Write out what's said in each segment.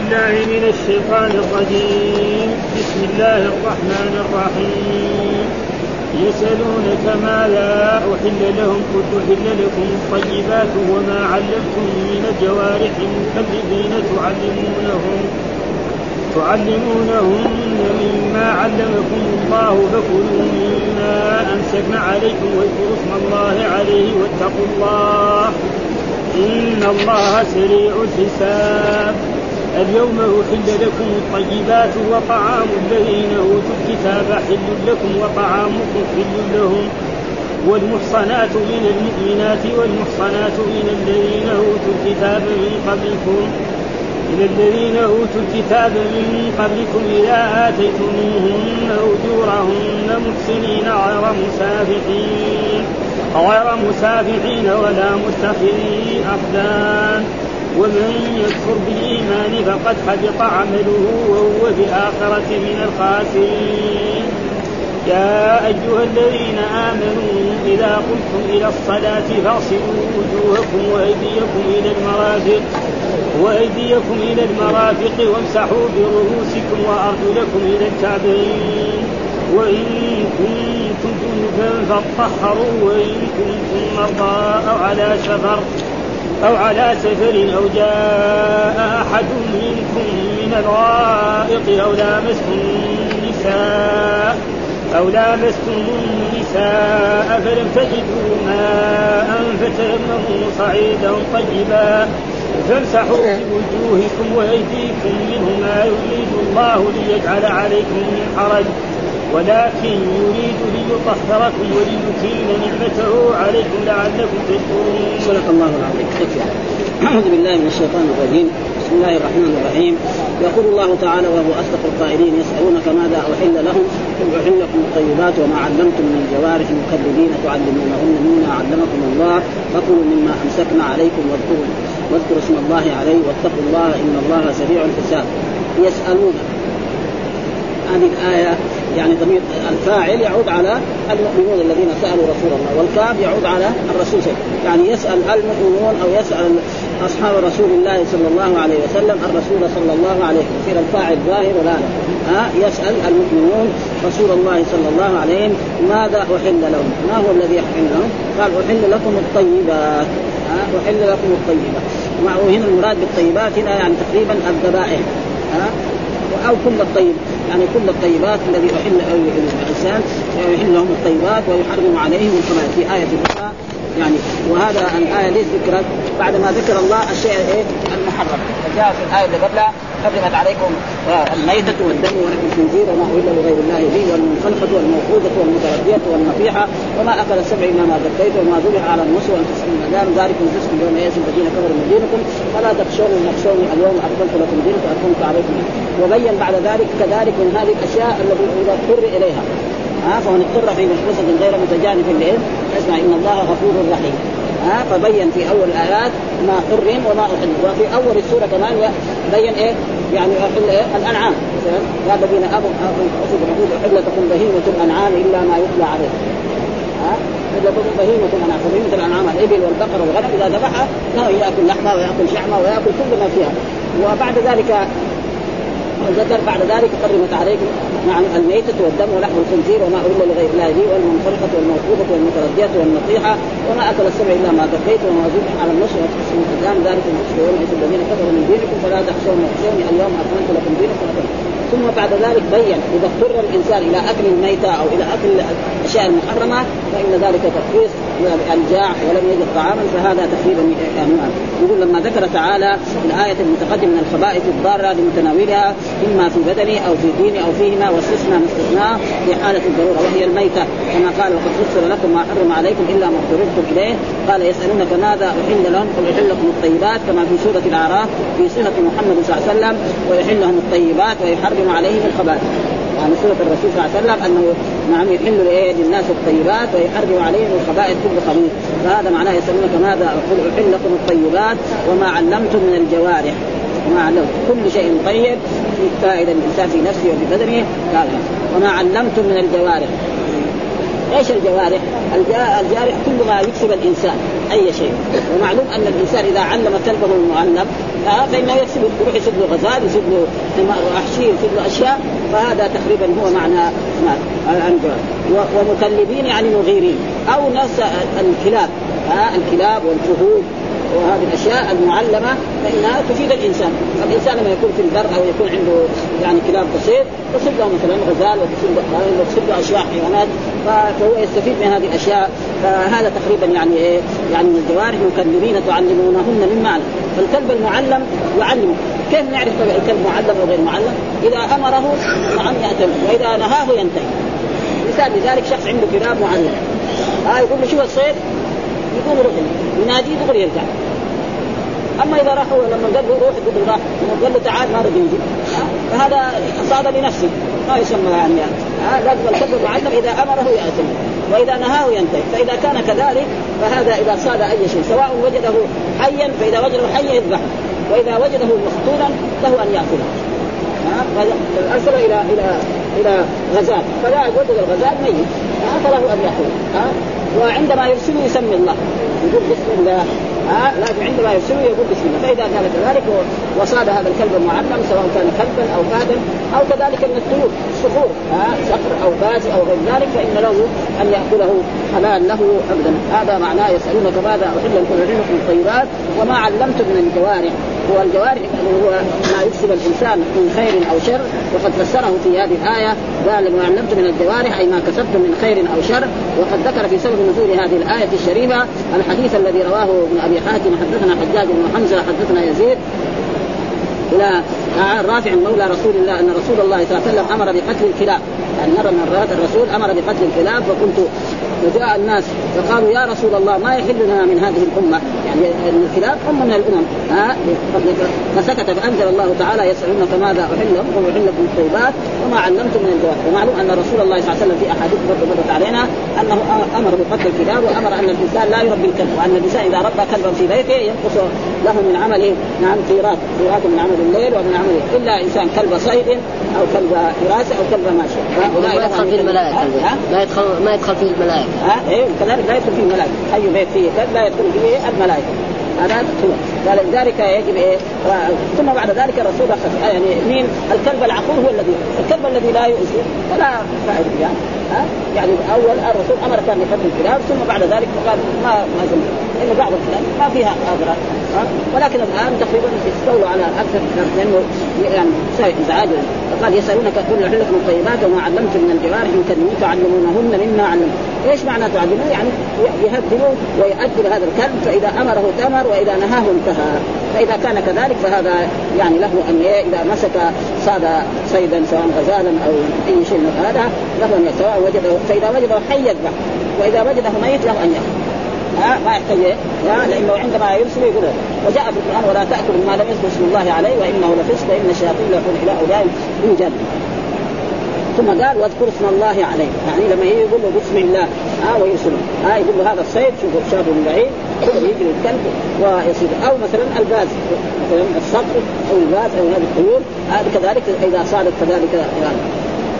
بالله من الشيطان الرجيم. بسم الله الرحمن الرحيم. يسألونك ماذا أحل لهم؟ قل أحل لكم الطيبات وما علمتم من الجوارح مكذبين تعلمونهم. تعلمونهن مما علمكم الله فكلوا مما أمسكن عليكم واذكروا اسم الله عليه واتقوا الله. إن الله سريع الحساب. اليوم أحل لكم الطيبات وطعام الذين أوتوا الكتاب حل لكم وطعامكم حل لهم. والمحصنات من المؤمنات والمحصنات من الذين أوتوا الكتاب من قبلكم من الذين أوتوا الكتاب من قبلكم إذا آتيتموهن أجورهن محسنين غير مسافحين غير مسافحين ولا متخذي أخدان. ومن يكفر بالإيمان فقد حبط عمله وهو في الآخرة من الخاسرين. يا أيها الذين آمنوا إذا قمتم إلى الصلاة فاغسلوا وجوهكم وأيديكم إلى المرافق وأيديكم إلى المرافق وامسحوا برؤوسكم وأرجلكم إلى الكعبين وإن كنتم جنبا فاطهروا وإن كنتم مرضى أو على سفر أو على سفر أو جاء أحد منكم من الغائط أو لامستم النساء أو لامستم النساء فلم تجدوا ماء فتيمموا صعيدا طيبا فامسحوا بوجوهكم وأيديكم منه ما يريد الله ليجعل عليكم من حرج. ولكن يريد ليطهركم وليتم نعمته عليكم لعلكم تشكرون. صدق الله العظيم. أعوذ بالله من الشيطان الرجيم، بسم الله الرحمن الرحيم، يقول الله تعالى وهو أصدق القائلين يسألونك ماذا أحل لهم؟ قل أحل لكم الطيبات وما علمتم من الجوارح مكذبين تعلمونهن مما علمكم الله فكلوا مما أمسكنا عليكم واذكروا واذكروا اسم الله عليه واتقوا الله إن الله سريع الحساب. يسألونك هذه الآية يعني ضمير الفاعل يعود على المؤمنون الذين سألوا رسول الله والكاف يعود على الرسول صلى يعني يسأل المؤمنون أو يسأل أصحاب رسول الله صلى الله عليه وسلم الرسول صلى الله عليه وسلم. يصير الفاعل ظاهر ولا لا. ها يسأل المؤمنون رسول الله صلى الله عليه وسلم ماذا أحل لهم؟ ما هو الذي يحل لهم؟ قال أحل لكم الطيبات. ها أحل لكم الطيبات. وهنا المراد بالطيبات هنا يعني تقريبا الذبائح. ها أو كل الطيب يعني كل الطيبات الذي يحل الإنسان يحل لهم الطيبات ويحرم عليهم الخبائث في آية أخرى يعني وهذا الآية ليش ذكرت؟ بعد ما ذكر الله الشيء إيه المحرم. فجاء في الآية اللي قبلها حرمت عليكم الميتة والدم ولحم الخنزير وما أهل لغير الله به والمنخنقة والموقوذة والمتردية والنصيحة وما أكل السبع إلا ما ذكيت وما ذبح على النصر وأن تسألوا المدام. ذلكم فسق يوم يئس الذين كفروا من دينكم. فلا تخشوني نخشوني اليوم أكملت لكم دينكم وأكملت عليكم وبين بعد ذلك كذلك من هذه الأشياء التي إذا اضطر إليها. ها فمن اضطر في محبسة غير متجانف لإثم اسمع إن الله غفور رحيم. ها فبين في أول الايات ما حرم وما أحل. وفي أول السورة كمان بين إيه؟ يعني أحل إيه؟ الأنعام. يا الذين آمنوا أحل لكم بهيمة الأنعام إلا ما يتلى عليه ها؟ الا لكم بهيمة الأنعام. فبهيمه الأنعام الإبل والبقر والغنم إذا ذبحها ياكل لحمه ويأكل شحمه ويأكل كل ما فيها. وبعد ذلك وذكر بعد ذلك حرمت عليكم نعم الميتة والدم ولحم الخنزير وما أهل لغير الله به والمنخرقة والموقوفة والمتردية والنطيحة وما أكل السبع إلا ما ذكيت وما ذبح على النصر وتقسم الأزلام ذلك الفسق يوم الذين كفروا من دينكم فلا تخشون واخشوني. اليوم أكملت لكم دينكم. ثم بعد ذلك بين إذا اضطر الإنسان إلى أكل الميتة أو إلى أكل الأشياء المحرمة فإن ذلك تخصيص الجاع ولم يجد طعاما فهذا تقريبا يقول لما ذكر تعالى في الآية المتقدمة من الخبائث الضارة لمتناولها إما في بدني أو في ديني أو فيهما واستثنى مستثنى في حالة الضرورة وهي الميتة. كما قال وقد فسر لكم ما حرم عليكم إلا ما اضطررتم إليه. قال يسألونك ماذا أحل لهم؟ قل أحل لكم الطيبات كما في سورة الأعراف في صفه محمد صلى الله عليه وسلم ويحل لهم الطيبات ويحرم عليهم الخبائث. يعني سنة الرسول صلى الله عليه وسلم أنه نعم يحل للناس الطيبات ويحرم عليهم الخبائث كل خبيث فهذا معناه يسألونك ماذا؟ أقول أحل لكم الطيبات وما علمتم من الجوارح. وما علمتم كل شيء طيب في فائدة الإنسان في نفسه وفي بدنه. قال وما علمتم من الجوارح. إيش الجوارح؟ الجارح كل ما يكسب الإنسان أي شيء. ومعلوم أن الإنسان إذا علم كلبه المعلم آه فإنه يكسب يروح يسد له غزال يسد له وحشي يسد له أشياء. فهذا تقريبا هو معنى ومكلبين يعني مغيرين. أو ناس الكلاب آه الكلاب والفهود وهذه الأشياء المعلمة فإنها تفيد الإنسان، الإنسان لما يكون في البر أو يكون عنده يعني كلاب تصيد تصيد له مثلا غزال وتصيد له اشياء حيوانات فهو يستفيد من هذه الأشياء فهذا تقريبا يعني إيه؟ يعني من الجوارح مكلمين تعلمونهن من معنى، فالكلب المعلم يعلمه، كيف نعرف الكلب معلم وغير معلم؟ إذا أمره نعم يأتم وإذا نهاه ينتهي. مثال لذلك شخص عنده كلاب معلم ها آه يقول له شوف الصيد يقوم يناديه دغري يرجع. أما إذا راحوا لما قال له روح يقول راح. لما قال له تعال ما رضي يجي فهذا صاد لنفسه. ما يسمى يعني. لازم الكلب المعلم إذا أمره يأتي. وإذا نهاه ينتهي. فإذا كان كذلك فهذا إذا صاد أي شيء. سواء وجده حيا فإذا وجده حيا يذبحه وإذا وجده مقتولا له أن يأكله. أرسل إلى إلى إلى غزال فلا وجد الغزال ميت. فله أن يأكله. وعندما يرسله يسمي الله. يقول بسم الله. ها لكن عندما يرسله يقول بسم الله. فإذا كان كذلك وصاد هذا الكلب المعلم سواء كان كلبا أو فهدا أو كذلك من الطيور الصخور ها صقر أو باز أو غير ذلك فإن له أن يأكله حلال له ابدا. هذا معناه يسألونك ماذا أحل لكم من الطيبات وما علمتم من الجوارح. هو الجوارح اللي هو ما يكسب الإنسان من خير أو شر وقد فسره في هذه الآية قال ما علمت من الجوارح أي ما كسبتم من خير أو شر. وقد ذكر في سبب نزول هذه الآية الشريفة الحديث الذي رواه ابن أبي حاتم حدثنا حجاج بن حمزة حدثنا يزيد إلى رافع مولى رسول الله أن رسول الله صلى الله عليه وسلم أمر بقتل الكلاب. يعني مره من الرسول أمر بقتل الكلاب فكنت وجاء الناس فقالوا يا رسول الله ما يحل لنا من هذه الأمة؟ يعني الكلاب ام من الأمم. ها؟ فسكت فأنزل الله تعالى يسألونك ماذا احل لكم واحل لكم الطيبات وما علمتم من الجواب. ومعلوم أن رسول الله صلى الله عليه وسلم في أحاديث برضه مرت علينا أنه أمر بقتل الكلاب وأمر أن الإنسان لا يربي الكلب وأن الإنسان إذا ربى كلبا في بيته ينقص له من عمله. نعم قيراط قيراط من عمل الليل ومن عمله إلا إنسان كلب صيد أو كلب حراسه أو كلب ماشي. ما يدخل فيه الملائكة. ما يدخل ما يدخل فيه الملائكة. ها؟ إيه كذلك لا يدخل فيه الملائكة. اي بيت فيه كلب لا يدخل فيه الملائكة. هذا قال لذلك يجب إيه؟ ثم بعد ذلك الرسول يعني مين؟ الكلب العقول هو الذي الكلب الذي لا يؤذي فلا فائدة يعني ها؟ يعني اول الرسول أمر كان بقتل الكلاب ثم بعد ذلك قال ما ما زلنا. لأنه بعض الكلاب ما فيها اضرار ولكن الآن تقريبا استولوا على أكثر لأنه يعني ازعاج فقال يسألونك كل حلكم الطيبات وما علمتم من الجوارح يكلمون تعلمونهن مما علمتم. إيش معنى تعلمون؟ يعني يهدلوا ويؤدب هذا الكلب فإذا أمره تمر وإذا نهاه انتهى فإذا كان كذلك فهذا يعني له أن إذا مسك صاد صيدا سواء غزالا أو أي شيء من هذا له أن سواء وجده فإذا وجده حي يذبح وإذا وجده ميت له أن يأكل ها؟ ما يحتاج لأنه عندما يرسل يقول وجاء في القرآن ولا تأكلوا ما لم يذكر اسم الله عليه وإنه لفسق إن الشياطين يقول إلى اولئك يوجد. ثم قال واذكر اسم الله عليه يعني لما يقول له بسم الله. ها؟ آه ويرسله. ها؟ يقول له هذا الصيد شوفوا شافه من بعيد. يجري الكلب ويصيد أو مثلا الباز مثلا الصقر أو الباز أو هذه الطيور هذا كذلك إذا صادت كذلك يعني.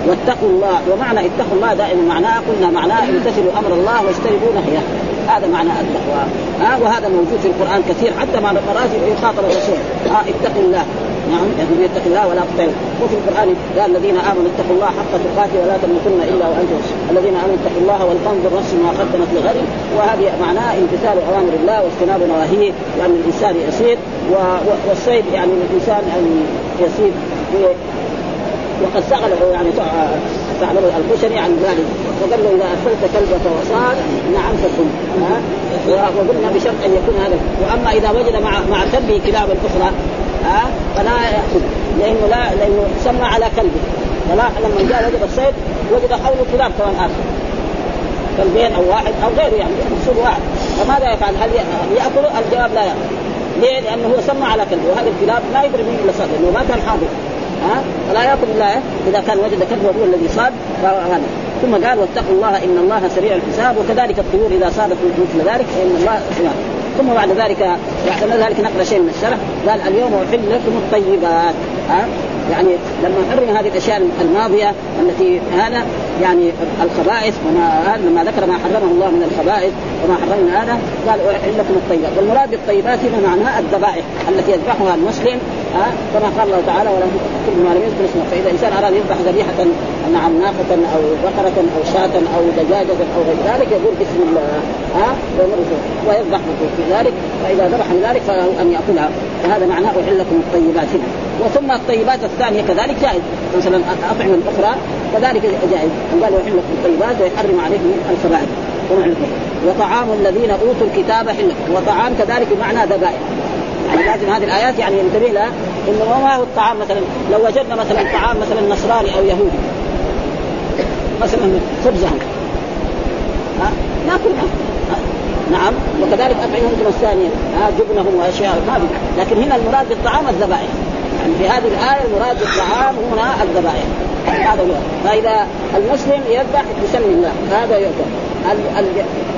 واتقوا الله. ومعنى اتقوا الله دائما معناه قلنا معناه امتثلوا أمر الله واجتنبوا نهيه. هذا معنى التقوى. ها وهذا موجود في القرآن كثير حتى مع مرات يخاطب الرسول. ها اتقوا الله. نعم يعني يتق الله ولا تطيعوا وفي القرآن قال الذين آمنوا اتقوا الله حق تقاته ولا تموتن إلا وأنتم الذين آمنوا اتقوا الله ولتنظر نفس ما قدمت لغد. وهذه معناه امتثال أوامر الله واجتناب نواهيه لأن الإنسان يسير والصيد يعني الإنسان أن يسير. وقد سأله يعني ثعلب الخشني عن ذلك. وقال له إذا ارسلت كلبك وصاد نعم فكن وقلنا بشرط أن يكون هذا. وأما إذا وجد مع مع كلبه كلاب أخرى ها؟ فلا يأخذ. لأنه لا لأنه سمى على كلبه فلا لما جاء وجد الصيد وجد حوله كلاب كمان آخر. كلبين أو واحد أو غيره يعني مقصود واحد. فماذا يفعل؟ هل يأكل؟ الجواب لا يأكل. ليه؟ لأنه هو سمى على كلبه وهذا الكلاب لا يدري مين الا صاد لأنه ما كان حاضر. ها؟ فلا يأكل إلا إذا كان وجد كلب هو الذي صاد فهذا ثم قال واتقوا الله إن الله سريع الحساب. وكذلك الطيور إذا صادت مثل ذلك فإن الله سريع ثم بعد ذلك بعد ذلك نقرا شيء من الشرح قال اليوم احل لكم الطيبات. ها؟ يعني لما حرم هذه الأشياء الماضية التي هذا يعني الخبائث وما لما ذكر ما حرمه الله من الخبائث وما حرمنا هذا قال احل لكم الطيبات. والمراد بالطيبات هنا معناها الذبائح التي يذبحها المسلم ها كما قال الله تعالى ولا كل ما لم يذكر اسمه فإذا إنسان أراد يذبح ذبيحة نعم ناقه أو بقرة أو شاة أو دجاجة أو غير ذلك يقول بسم الله ها ويذبح في ذلك فإذا ذبح لذلك فله أن يأكلها. وهذا معناه احل لكم الطيبات هنا. وثم الطيبات الثانية كذلك جائز. مثلا الاطعمه الاخرى كذلك جائز. قال يحل لكم الطيبات ويحرم عليكم الخبائث. وطعام الذين أوتوا الكتاب حل وطعام كذلك بمعنى ذبائح. يعني لازم هذه الآيات يعني ينتبه لها إنه ما هو الطعام مثلا. لو وجدنا مثلا طعام مثلا نصراني أو يهودي. مثلا خبزهم ها؟ ناكل نعم. وكذلك اطعمهم الثانية. ها؟ جبنهم وأشياء. ما لكن هنا المراد بالطعام الذبائح. يعني في هذه الآية المراد بالطعام هنا الذبائح. هذا هو. فإذا المسلم يذبح بسم الله هذا يؤكل.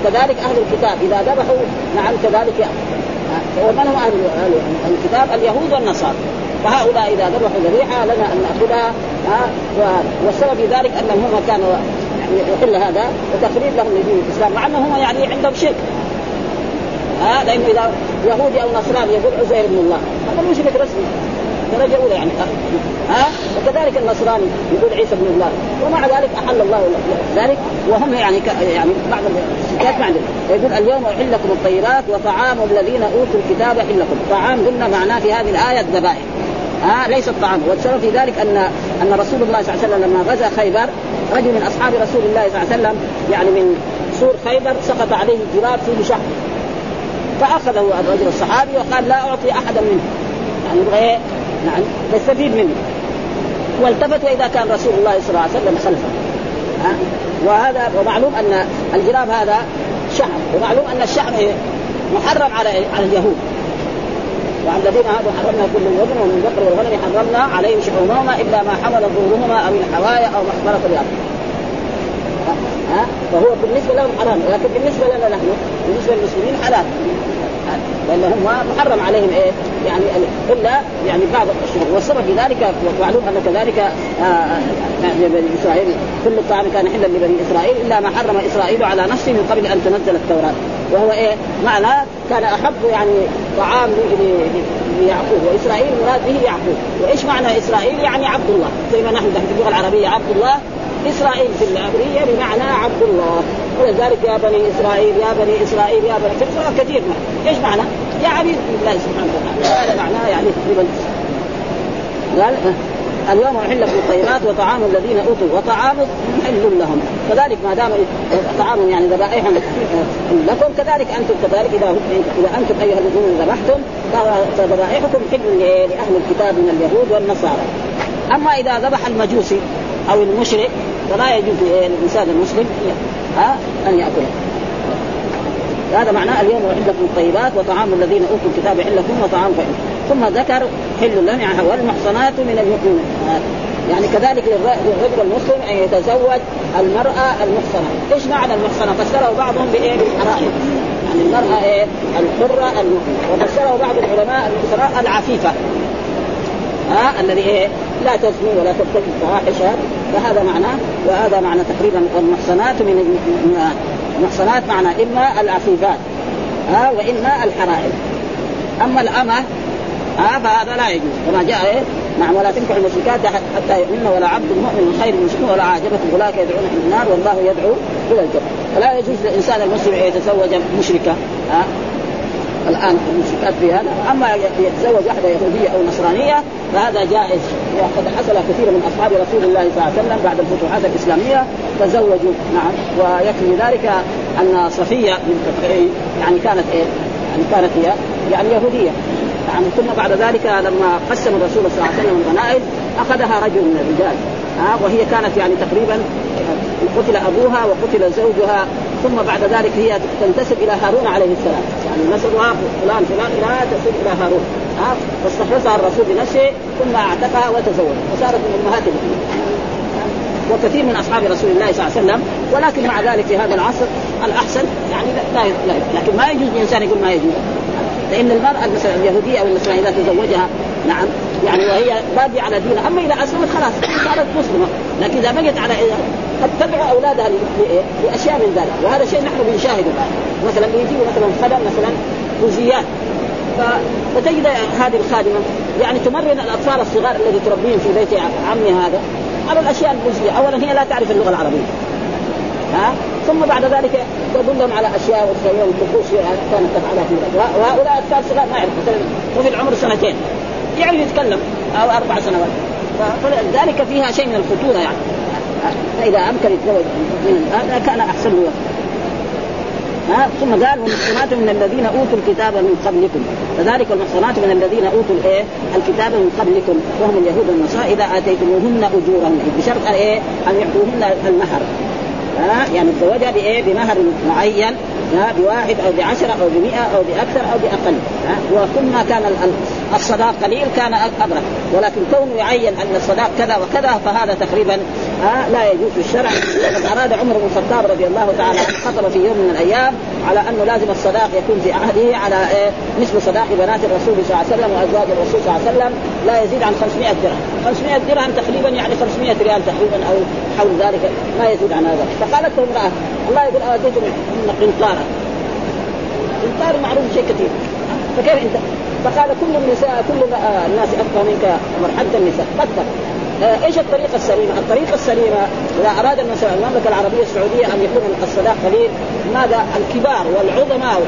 كذلك أهل الكتاب إذا ذبحوا نعم كذلك ومن هم أهل الكتاب؟ اليهود والنصارى. فهؤلاء إذا ذبحوا ذبيحة لنا أن نأخذها والسبب في ذلك أنهم هم كانوا يعني يحل هذا وتقريب لهم لدين الإسلام مع أنهم يعني عندهم شرك. ها لأنه إذا يهودي أو نصراني يقول عزير ابن الله هذا مشرك رسمي. درجة أولى يعني. ها؟ وكذلك النصراني يقول عيسى ابن الله. ومع ذلك أحل الله ذلك. وهم يعني ك... يعني بعض الستات ما يقول اليوم أحل لكم الطيبات وطعام الذين أوتوا الكتاب حل لكم. طعام قلنا معناه في هذه الآية الذبائح. ها؟ ليس الطعام. والسبب في ذلك ان أن رسول الله صلى الله عليه وسلم لما غزا خيبر رجل من أصحاب رسول الله صلى الله عليه وسلم يعني من سور خيبر سقط عليه جراب فيه شحم فأخذه الرجل الصحابي وقال لا أعطي أحدا منه. يعني يبغى إيه؟ نعم. يستفيد منه. والتفت وإذا كان رسول الله صلى الله عليه وسلم خلفه. ها؟ وهذا ومعلوم أن الجراب هذا شحم ومعلوم أن الشحم محرم على على اليهود. وعن الذين هذا حرمنا كل الوزن ومن البقر والغنم حرمنا عليهم شحومهما إلا ما حمل ظهورهما أو الحوايا أو ما اختلط الأرض ها؟ فهو بالنسبة لهم حرام. ولكن بالنسبة لنا نحن بالنسبة للمسلمين حلال. لأن هم محرم عليهم إيه؟ يعني إلا يعني بعض الشهور والسبب في ذلك معلوم أن كذلك آه بني إسرائيل كل الطعام كان حلا لبني إسرائيل إلا ما حرم إسرائيل على نفسه من قبل أن تنزل التوراة. وهو إيه؟ معناه كان أحب يعني طعام ليعقوب. وإسرائيل مراد به يعقوب. وإيش معنى إسرائيل؟ يعني عبد الله. زي ما نحن في اللغة العربية عبد الله. إسرائيل في العبرية بمعنى عبد الله. ولذلك يا بني إسرائيل يا بني إسرائيل يا بني كثير ما. إيش معنى؟ يا عبيد الله سبحانه وتعالى هذا معناه يعني تقريبا قال اليوم أحل لكم الطيبات وطعام الذين أوتوا وطعام حل لهم كذلك ما دام طعام يعني ذبائح لكم كذلك أنتم كذلك إذا إذا أنتم أيها الذين ذبحتم فذبائحكم حل لأهل الكتاب من اليهود والنصارى أما إذا ذبح المجوسي أو المشرك فلا يجوز للإنسان المسلم ها أن ياكله هذا معناه اليوم احل الطيبات وطعام الذين أوتوا الكتاب حل لكم وطعام فإن. ثم ذكر حل لهم يعني والمحصنات من المؤمنين يعني كذلك للرجل المسلم أن يتزوج المرأة المحصنة، إيش معنى المحصنة؟ فسره بعضهم بإيه؟ بالحرائر يعني المرأة إيه؟ الحرة المؤمنة، وفسره بعض العلماء الاسراء العفيفة ها الذي إيه؟ لا تزني ولا ترتكب فواحش فهذا معناه وهذا معنى تقريبا المحصنات من المحصنات معنى إما العفيفات ها وإما الحرائر. أما الأمة ها فهذا لا يجوز. كما جاء إيه نعم ولا تنكح المشركات حتى يؤمن ولا عبد مؤمن من خير المشركين ولا عاجبة أولئك يدعون إلى النار والله يدعو إلى الجنة. فلا يجوز للانسان المسلم ان يتزوج مشركه ها. الآن المشركات في هذا. أما يتزوج واحدة يهودية أو نصرانية فهذا جائز. وقد حصل كثير من أصحاب رسول الله صلى الله عليه وسلم بعد الفتوحات الإسلامية تزوجوا. نعم. ويكفي ذلك أن صفية بنت يعني كانت إيه؟ يعني كانت هي يعني يهودية. يعني ثم بعد ذلك لما قسم الرسول صلى الله عليه وسلم الغنائم أخذها رجل من الرجال. ها؟ وهي كانت يعني تقريبا قتل أبوها وقتل زوجها ثم بعد ذلك هي تنتسب إلى هارون عليه السلام. يعني نسبها فلان فلان إلى تنتسب إلى هارون. ها؟ فاستخلصها الرسول بنفسه ثم اعتقها وتزوج. وصارت من امهات وكثير من أصحاب رسول الله صلى الله عليه وسلم ولكن مع ذلك في هذا العصر الأحسن يعني لا, لا لكن ما يجوز الانسان يقول ما يجوز. لأن المرأة مثلا اليهودية أو النصرانيه إذا تزوجها نعم يعني وهي بادية على دينها. أما إذا أسلمت خلاص صارت مسلمة. لكن إذا بقيت على قد تدعو أولادها لأشياء من ذلك. وهذا شيء نحن بنشاهده الآن. مثلا يجيبوا مثلا خدم مثلا بوزيات فتجد هذه الخادمة يعني تمرن الأطفال الصغار الذي تربيهم في بيت عمي هذا على الأشياء البوزيه، اولا هي لا تعرف اللغة العربية. ها؟ ثم بعد ذلك تدلهم على أشياء وتسويهم طقوس كانت تفعلها في وهؤلاء أطفال صغار ما يعرفوا. مثلا وفي العمر سنتين. يعرف يتكلم أو أربع سنوات. فلذلك فيها شيء من الخطورة يعني. فإذا أمكن يتزوج هذا كان أحسن له ها؟ ثم قال والمحصنات من الذين أوتوا الكتاب من قبلكم. كذلك المحصنات من الذين أوتوا الإيه؟ الكتاب من قبلكم. وهم اليهود والنصارى إذا آتيتموهن أجورهن. بشرط إيه؟ أن يعطوهن المهر. ها؟ يعني تزوجها بإيه؟ بمهر معين. ها بواحد أو بعشره أو بمئة أو بأكثر أو بأقل ها؟ وكل ما كان الصداق قليل كان ابرك ولكن كونه يعين أن الصداق كذا وكذا فهذا تقريبا ها لا يجوز في الشرع وقد أراد عمر بن الخطاب رضي الله تعالى عنه خطب في يوم من الأيام على انه لازم الصداق يكون في عهده على إيه؟ صداق بنات الرسول صلى الله عليه وسلم وأزواج الرسول صلى الله عليه وسلم لا يزيد عن 500 درهم. 500 درهم تقريبا يعني 500 ريال تقريبا أو حول ذلك ما يزيد عن هذا. فقالت امرأة الله يقول اوتيتم من قنطار معروف شيء كثير فكيف انت؟ فقال كل النساء كل الناس افقه منك حتى النساء قدر آه إيش الطريقة السليمة؟ الطريقة السليمة إذا أراد مثلا المملكة العربية السعودية أن يكون الصداق قليل ماذا؟ الكبار والعظماء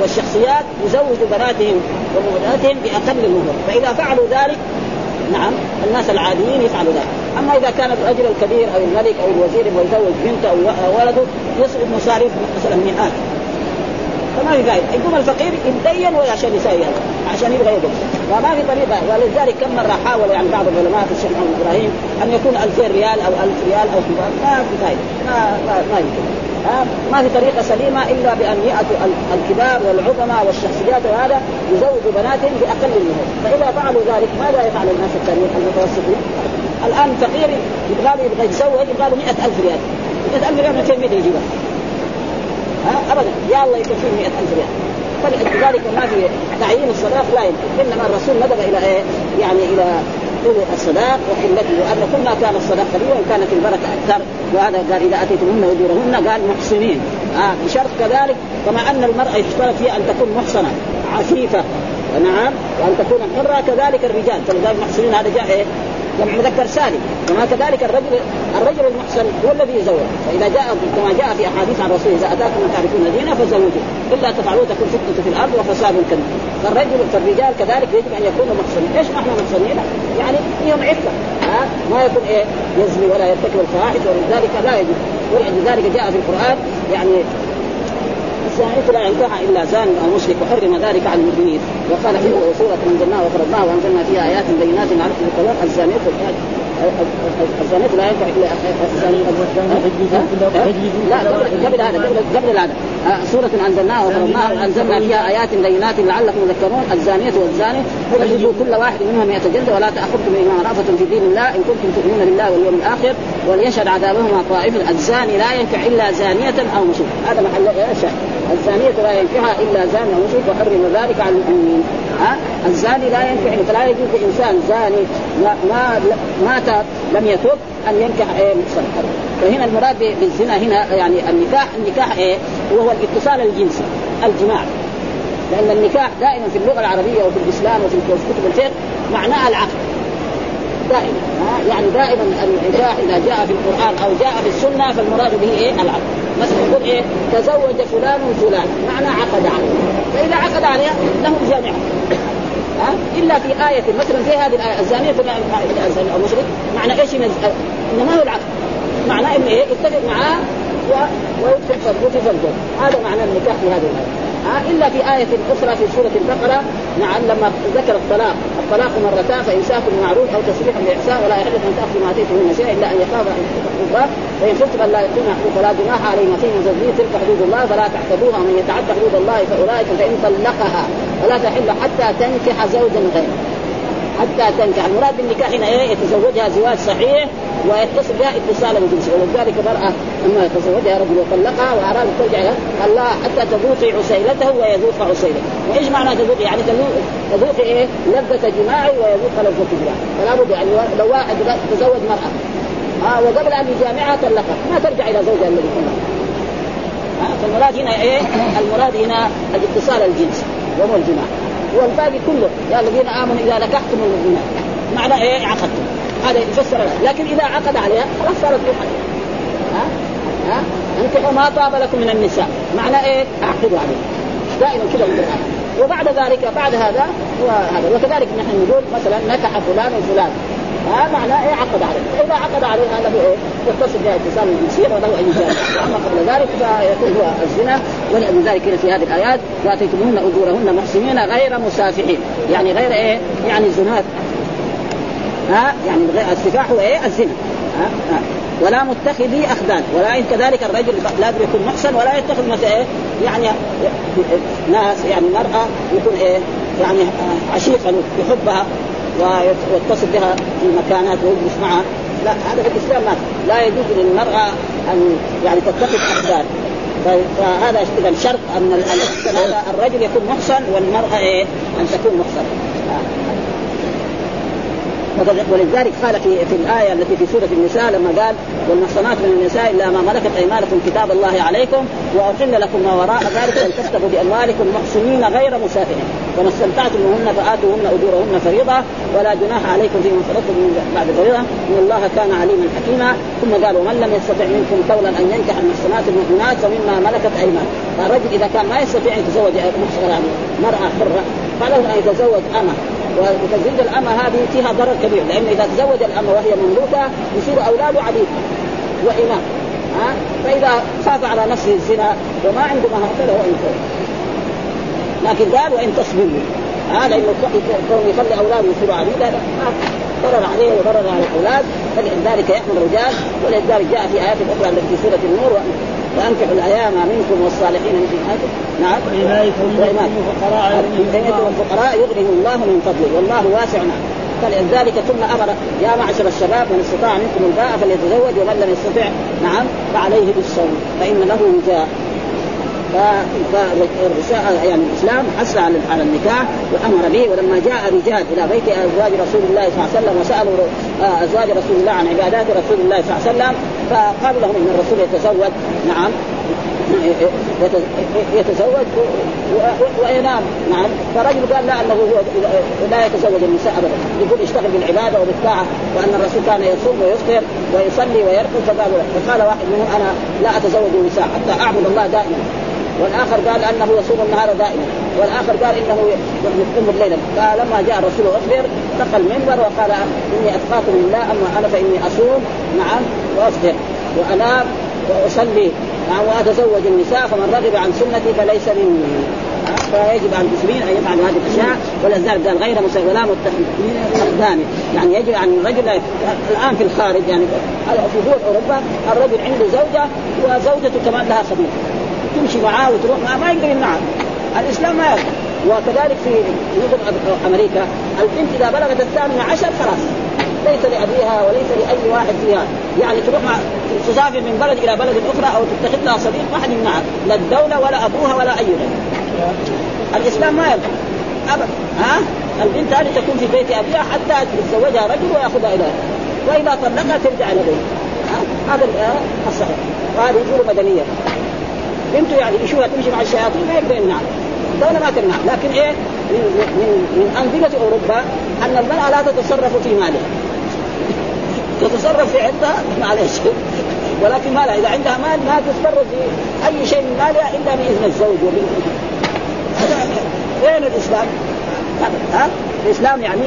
والشخصيات يزوجوا بناتهم وبناتهم بأقل المهر، فإذا فعلوا ذلك نعم الناس العاديين يفعلوا ذلك، أما إذا كان الرجل الكبير أو الملك أو الوزير يبغى يزوج بنته أو ولده يصرف مصاريف مثلا مئات فما في فائده يقوم الفقير؟ يتدين عشان هذا عشان يبغى يقوم فما في طريقة ولذلك كم مرة حاول يعني بعض العلماء في الشيخ محمد إبراهيم أن يكون 2000 ريال أو 1000 ريال أو كذا. ما في فائده ما ما, ما يمكن. ما في طريقة سليمة إلا بأن يأتوا الكبار والعظماء والشخصيات وهذا يزوجوا بناتهم بأقل المهر فإذا فعلوا ذلك ماذا يفعل الناس الثانيين المتوسطين؟ الآن فقير يبغى يبغى يتزوج يبغى له 100000 ريال. 100000 ريال من فين يجيبها؟ ها؟ ابدا. يا الله يكفيه 100000 ريال. فلذلك ما في تعيين الصداق لا يمكن. إنما الرسول ندب إلى إيه؟ يعني إلى طول الصداق وقلته وان كل ما كان الصداق قليلا كانت البركة أكثر. وهذا قال إذا أتيتموهن أجورهن قال محسنين. آه بشرط كذلك كما أن المرأة يشترط فيها أن تكون محصنة عفيفة. نعم؟ وأن تكون حرة كذلك الرجال. فلذلك محسنين هذا جاء إيه؟ جمع مذكر سالم كما كذلك الرجل الرجل المحسن هو الذي يزوج. فإذا جاء كما جاء في أحاديث عن الرسول إذا أتاكم من تعرفون دينه فزوجوا إلا تفعلوا تكون فتنة في الأرض وفساد كبير. فالرجل فالرجال كذلك يجب أن يكونوا محسنين. إيش معنى محسنين؟ يعني فيهم عفة. ها؟ ما يكون إيه؟ يزني ولا يرتكب الفواحش ولذلك لا يجوز. ولذلك جاء في القرآن يعني الزانية لا ينكحها إلا زان أو مشرك. وحرم ذلك على المؤمنين. وقال في سورة أنزلناها وفرضناها وأنزلنا فيها آيات بينات نعرف بالقران الزانية الزانية لا ينكح. إلا لا قبل هذا قبل قبل هذا سورة أنزلناها وفرضناها وأنزلنا فيها آيات بينات لعلكم تذكرون. الزانية والزاني فاجلدوا كل واحد منهم مئة جلدة ولا تأخذكم بما رأفة في دين الله إن كنتم تؤمنون بالله واليوم الآخر وليشهد عذابهما طائفة. الزاني لا ينكح إلا زانية أو مشرك هذا محل إيش الزانية لا ينكحها إلا زاني أو مشرك وحرم ذلك على المؤمنين. ها؟ الزاني لا ينكح فلا يجوز لإنسان زاني. ما ما مات لم يتوب أن ينكح إيه محصن فهنا المراد بالزنا هنا يعني النكاح النكاح إيه وهو الاتصال الجنسي الجماع. لأن النكاح دائما في اللغة العربية وفي الإسلام وفي كتب الفقه معناه العقد. دائما يعني دائما النكاح إذا جاء في القرآن أو جاء في السنة فالمراد به إيه؟ العقد مثلا يقول إيه؟ تزوج فلان فلان معنى عقد عليه. فإذا عقد عليها له جامعة. ها؟ إلا في آية مثلا زي هذه الآية الزانية الزانية أو مشرك معنى إيش إنما هو العقد. معناه إنه إيه؟ يتفق معاه و... فرجه في فرجه هذا معنى النكاح في هذه الآية. ها إلا في آية أخرى في سورة البقرة نعم لما ذكر الطلاق الطلاق مرتان فإمساك بالمعروف أو تسريح بإحسان ولا يحل أن تأخذ ما آتيتهن شيئا إلا أن يخاف أن حقوقها فإن خفتم أن لا يكون حقوق فلا جناح عليهما فيما زوجية تلك حدود الله فلا تحسبوها من يتعدى حدود الله فأولئك فإن طلقها فلا تحل حتى تنكح زوجا غيره. حتى تنكح المراد بالنكاح هنا إيه؟ يتزوجها زواج صحيح ويتصل بها اتصالا جنسيا ولذلك المرأة لما يتزوجها رجل وطلقها وأراد ترجع الله حتى تذوقي عسيلته ويذوق عسيلته. وإيش معنى تذوق؟ يعني تذوق إيه؟ لذة جماعي ويذوق لذة جماعي. فلا بد يعني لو واحد تزوج مرأة. ها وقبل أن يجامعها طلقها. ما ترجع إلى زوجها الذي طلقها فالمراد هنا إيه؟ المراد هنا الاتصال الجنسي. وهو الجماع. والباقي كله. يا الذين آمنوا إذا نكحتم المؤمنات معنى إيه؟ عقدتم. هذا يفسر لكن إذا عقد عليها خلاص صارت ها؟ ها؟ انكحوا ما طاب لكم من النساء. معنى إيه؟ اعقدوا عليه دائما كذا وبعد ذلك بعد هذا هو هذا وكذلك نحن نقول مثلا نكح فلان وفلان. ها معناه إيه عقد عليه؟ فاذا عقد عليها له إيه يتصل بها اتصال جنسيا وله ان يجامع أما قبل ذلك فيكون هو الزنا ولذلك في هذه الآيات وآتيتموهن أجورهن محسنين غير مسافحين. يعني غير إيه؟ يعني زنات. ها؟ يعني السفاح هو إيه الزنا. ها, ها. ولا متخذي أخدان. ولا كذلك الرجل لا يكون محسن ولا يتخذ مثلا إيه؟ يعني ناس يعني مرأة يكون إيه؟ يعني عشيقا يحبها. ويتصل بها في مكانات ويجلس معها. لا هذا في الإسلام ما لا يجوز للمرأة أن يعني تتخذ اخدان فهذا إذا شرط أن الرجل يكون محسن والمرأة إيه؟ أن تكون محسنة. ولذلك قال في في الآية التي في سورة النساء لما قال والمحصنات من النساء إلا ما ملكت أيمانكم كتاب الله عليكم وأحل لكم ما وراء ذلك أن تكتبوا بأموالكم محسنين غير مسافرين فما استمتعتم بهن فآتوهن أجورهن فريضة ولا جناح عليكم فيما فرضتم من بعد فريضة. إن الله كان عليما حكيما. ثم قال ومن لم يستطع منكم قولا أن ينكح المحصنات المؤمنات فمما ملكت ايمان فالرجل إذا كان ما يستطيع أن يتزوج مرأة حرة فله أن يتزوج أمه. وتزويج الأمة هذه فيها ضرر كبير لأن إذا تزوج الأمة وهي مملوكة يصير أولاده عبيد وإمام ها؟ فإذا خاف على نفسه الزنا وما عنده ما فله أن لكن قال وإن تصبروا هذا انه كون يخلي اولاده يصيروا عبيدا ضرر عليه وضرر على الأولاد فلذلك يحمل الرجال ولذلك جاء في آيات أخرى التي في سورة النور وأنكحوا الأيام منكم والصالحين من نعم. وإمائكم الفقراء يغنيهم الله. من فضله والله واسع. نعم فلذلك ثم أمر يا معشر الشباب من استطاع منكم الباء فليتزوج ومن لم يستطع نعم فعليه بالصوم فإن له وجاء. يعني الاسلام حث على على النكاح وامر به ولما جاء رجال إلى بيت ازواج رسول الله صلى الله عليه وسلم وسالوا آه، ازواج رسول الله عن عبادات رسول الله صلى الله عليه وسلم فقالوا لهم ان الرسول يتزوج نعم يتزوج وينام نعم فرجل قال لا انه هو لا يتزوج النساء ابدا يقول يشتغل بالعباده وبالطاعه وان الرسول كان يصوم ويفطر ويصلي فقال فقال واحد منهم أنا لا اتزوج النساء حتى اعبد الله دائما والآخر قال أنه يصوم النهار دائما والآخر قال إنه يقوم الليل. فلما جاء الرسول اخبر دخل المنبر وقال إني أتقاكم لله أما أنا فإني أصوم نعم وافطر وانام واصلي نعم وأتزوج النساء فمن رغب عن سنتي فليس مني. فيجب على المسلمين أن يفعلوا هذه الأشياء ولذلك قال غير مسلم ولا متخذين يعني يجب عن الرجل الآن في الخارج يعني في دول أوروبا الرجل عنده زوجة وزوجته كمان لها صديق تمشي معاه وتروح معاه ما يقدر يمنعها الإسلام ما يرضى. وكذلك في نظم أمريكا البنت إذا بلغت الثامنة عشر خلاص. ليس لأبيها وليس لأي واحد فيها. يعني تروح مع تسافر من بلد إلى بلد أخرى أو تتخذ لها صديق ما حد يمنعها. لا الدولة ولا أبوها ولا أي غير. الإسلام ما يرضى. ابدا ها؟ البنت هذه تكون في بيت أبيها حتى يتزوجها رجل ويأخذها إلى وإذا طلقها ترجع إلى بيتها. هذا الصحيح. وهذه امور مدنية. بنته يعني يشوفها تمشي مع الشياطين ما يقدر يمنعها الدولة ما تمنع لكن إيه؟ من من من أنظمة أوروبا أن المرأة لا تتصرف في مالها. تتصرف في عندها معلش ولكن ما لا إذا عندها مال ما تتصرف في أي شيء من مالها إلا بإذن الزوج وبإذن وين الإسلام؟ ها؟ الإسلام يعني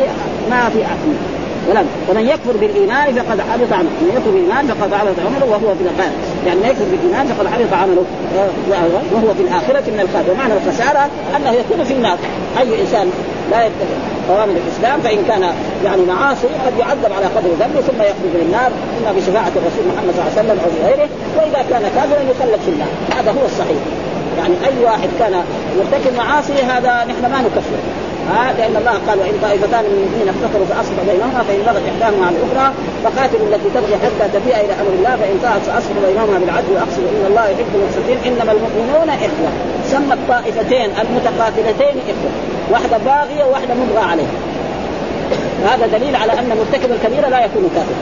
ما في عقل. ولم ومن يكفر بالإيمان فقد حبط عمله. من يكفر بالإيمان فقد حبط عمله وهو في الاخره يعني من يكفر بالإيمان فقد حبط عمله. وهو في الآخرة من الخاسر ومعنى الخسارة أنه يكون في النار. أي إنسان لا يتبع قوامل الإسلام فإن كان يعني معاصي قد يعذب على قدر ذنبه ثم يخرج من النار. اما بشفاعة الرسول محمد صلى الله عليه وسلم أو بغيره. وإذا كان كافرا يخلد في النار. هذا هو الصحيح. يعني أي واحد كان مرتكب معاصي هذا نحن ما نكفر ها لأن الله قال وإن طائفتان من المؤمنين افتقروا فاصلحوا بينهما فإن بغت إحداهما على الاخرى فقاتلوا التي تبغي حتى تفيء إلى أمر الله فإن طاعت فاصلحوا بينهما بالعدل واقسطوا إن الله يحب المقسطين. إنما المؤمنون إخوة. سمى الطائفتين المتقاتلتين إخوة. واحدة باغية وواحدة مبغى عليه هذا دليل على أن مرتكب الكبيره لا يكون كافرا.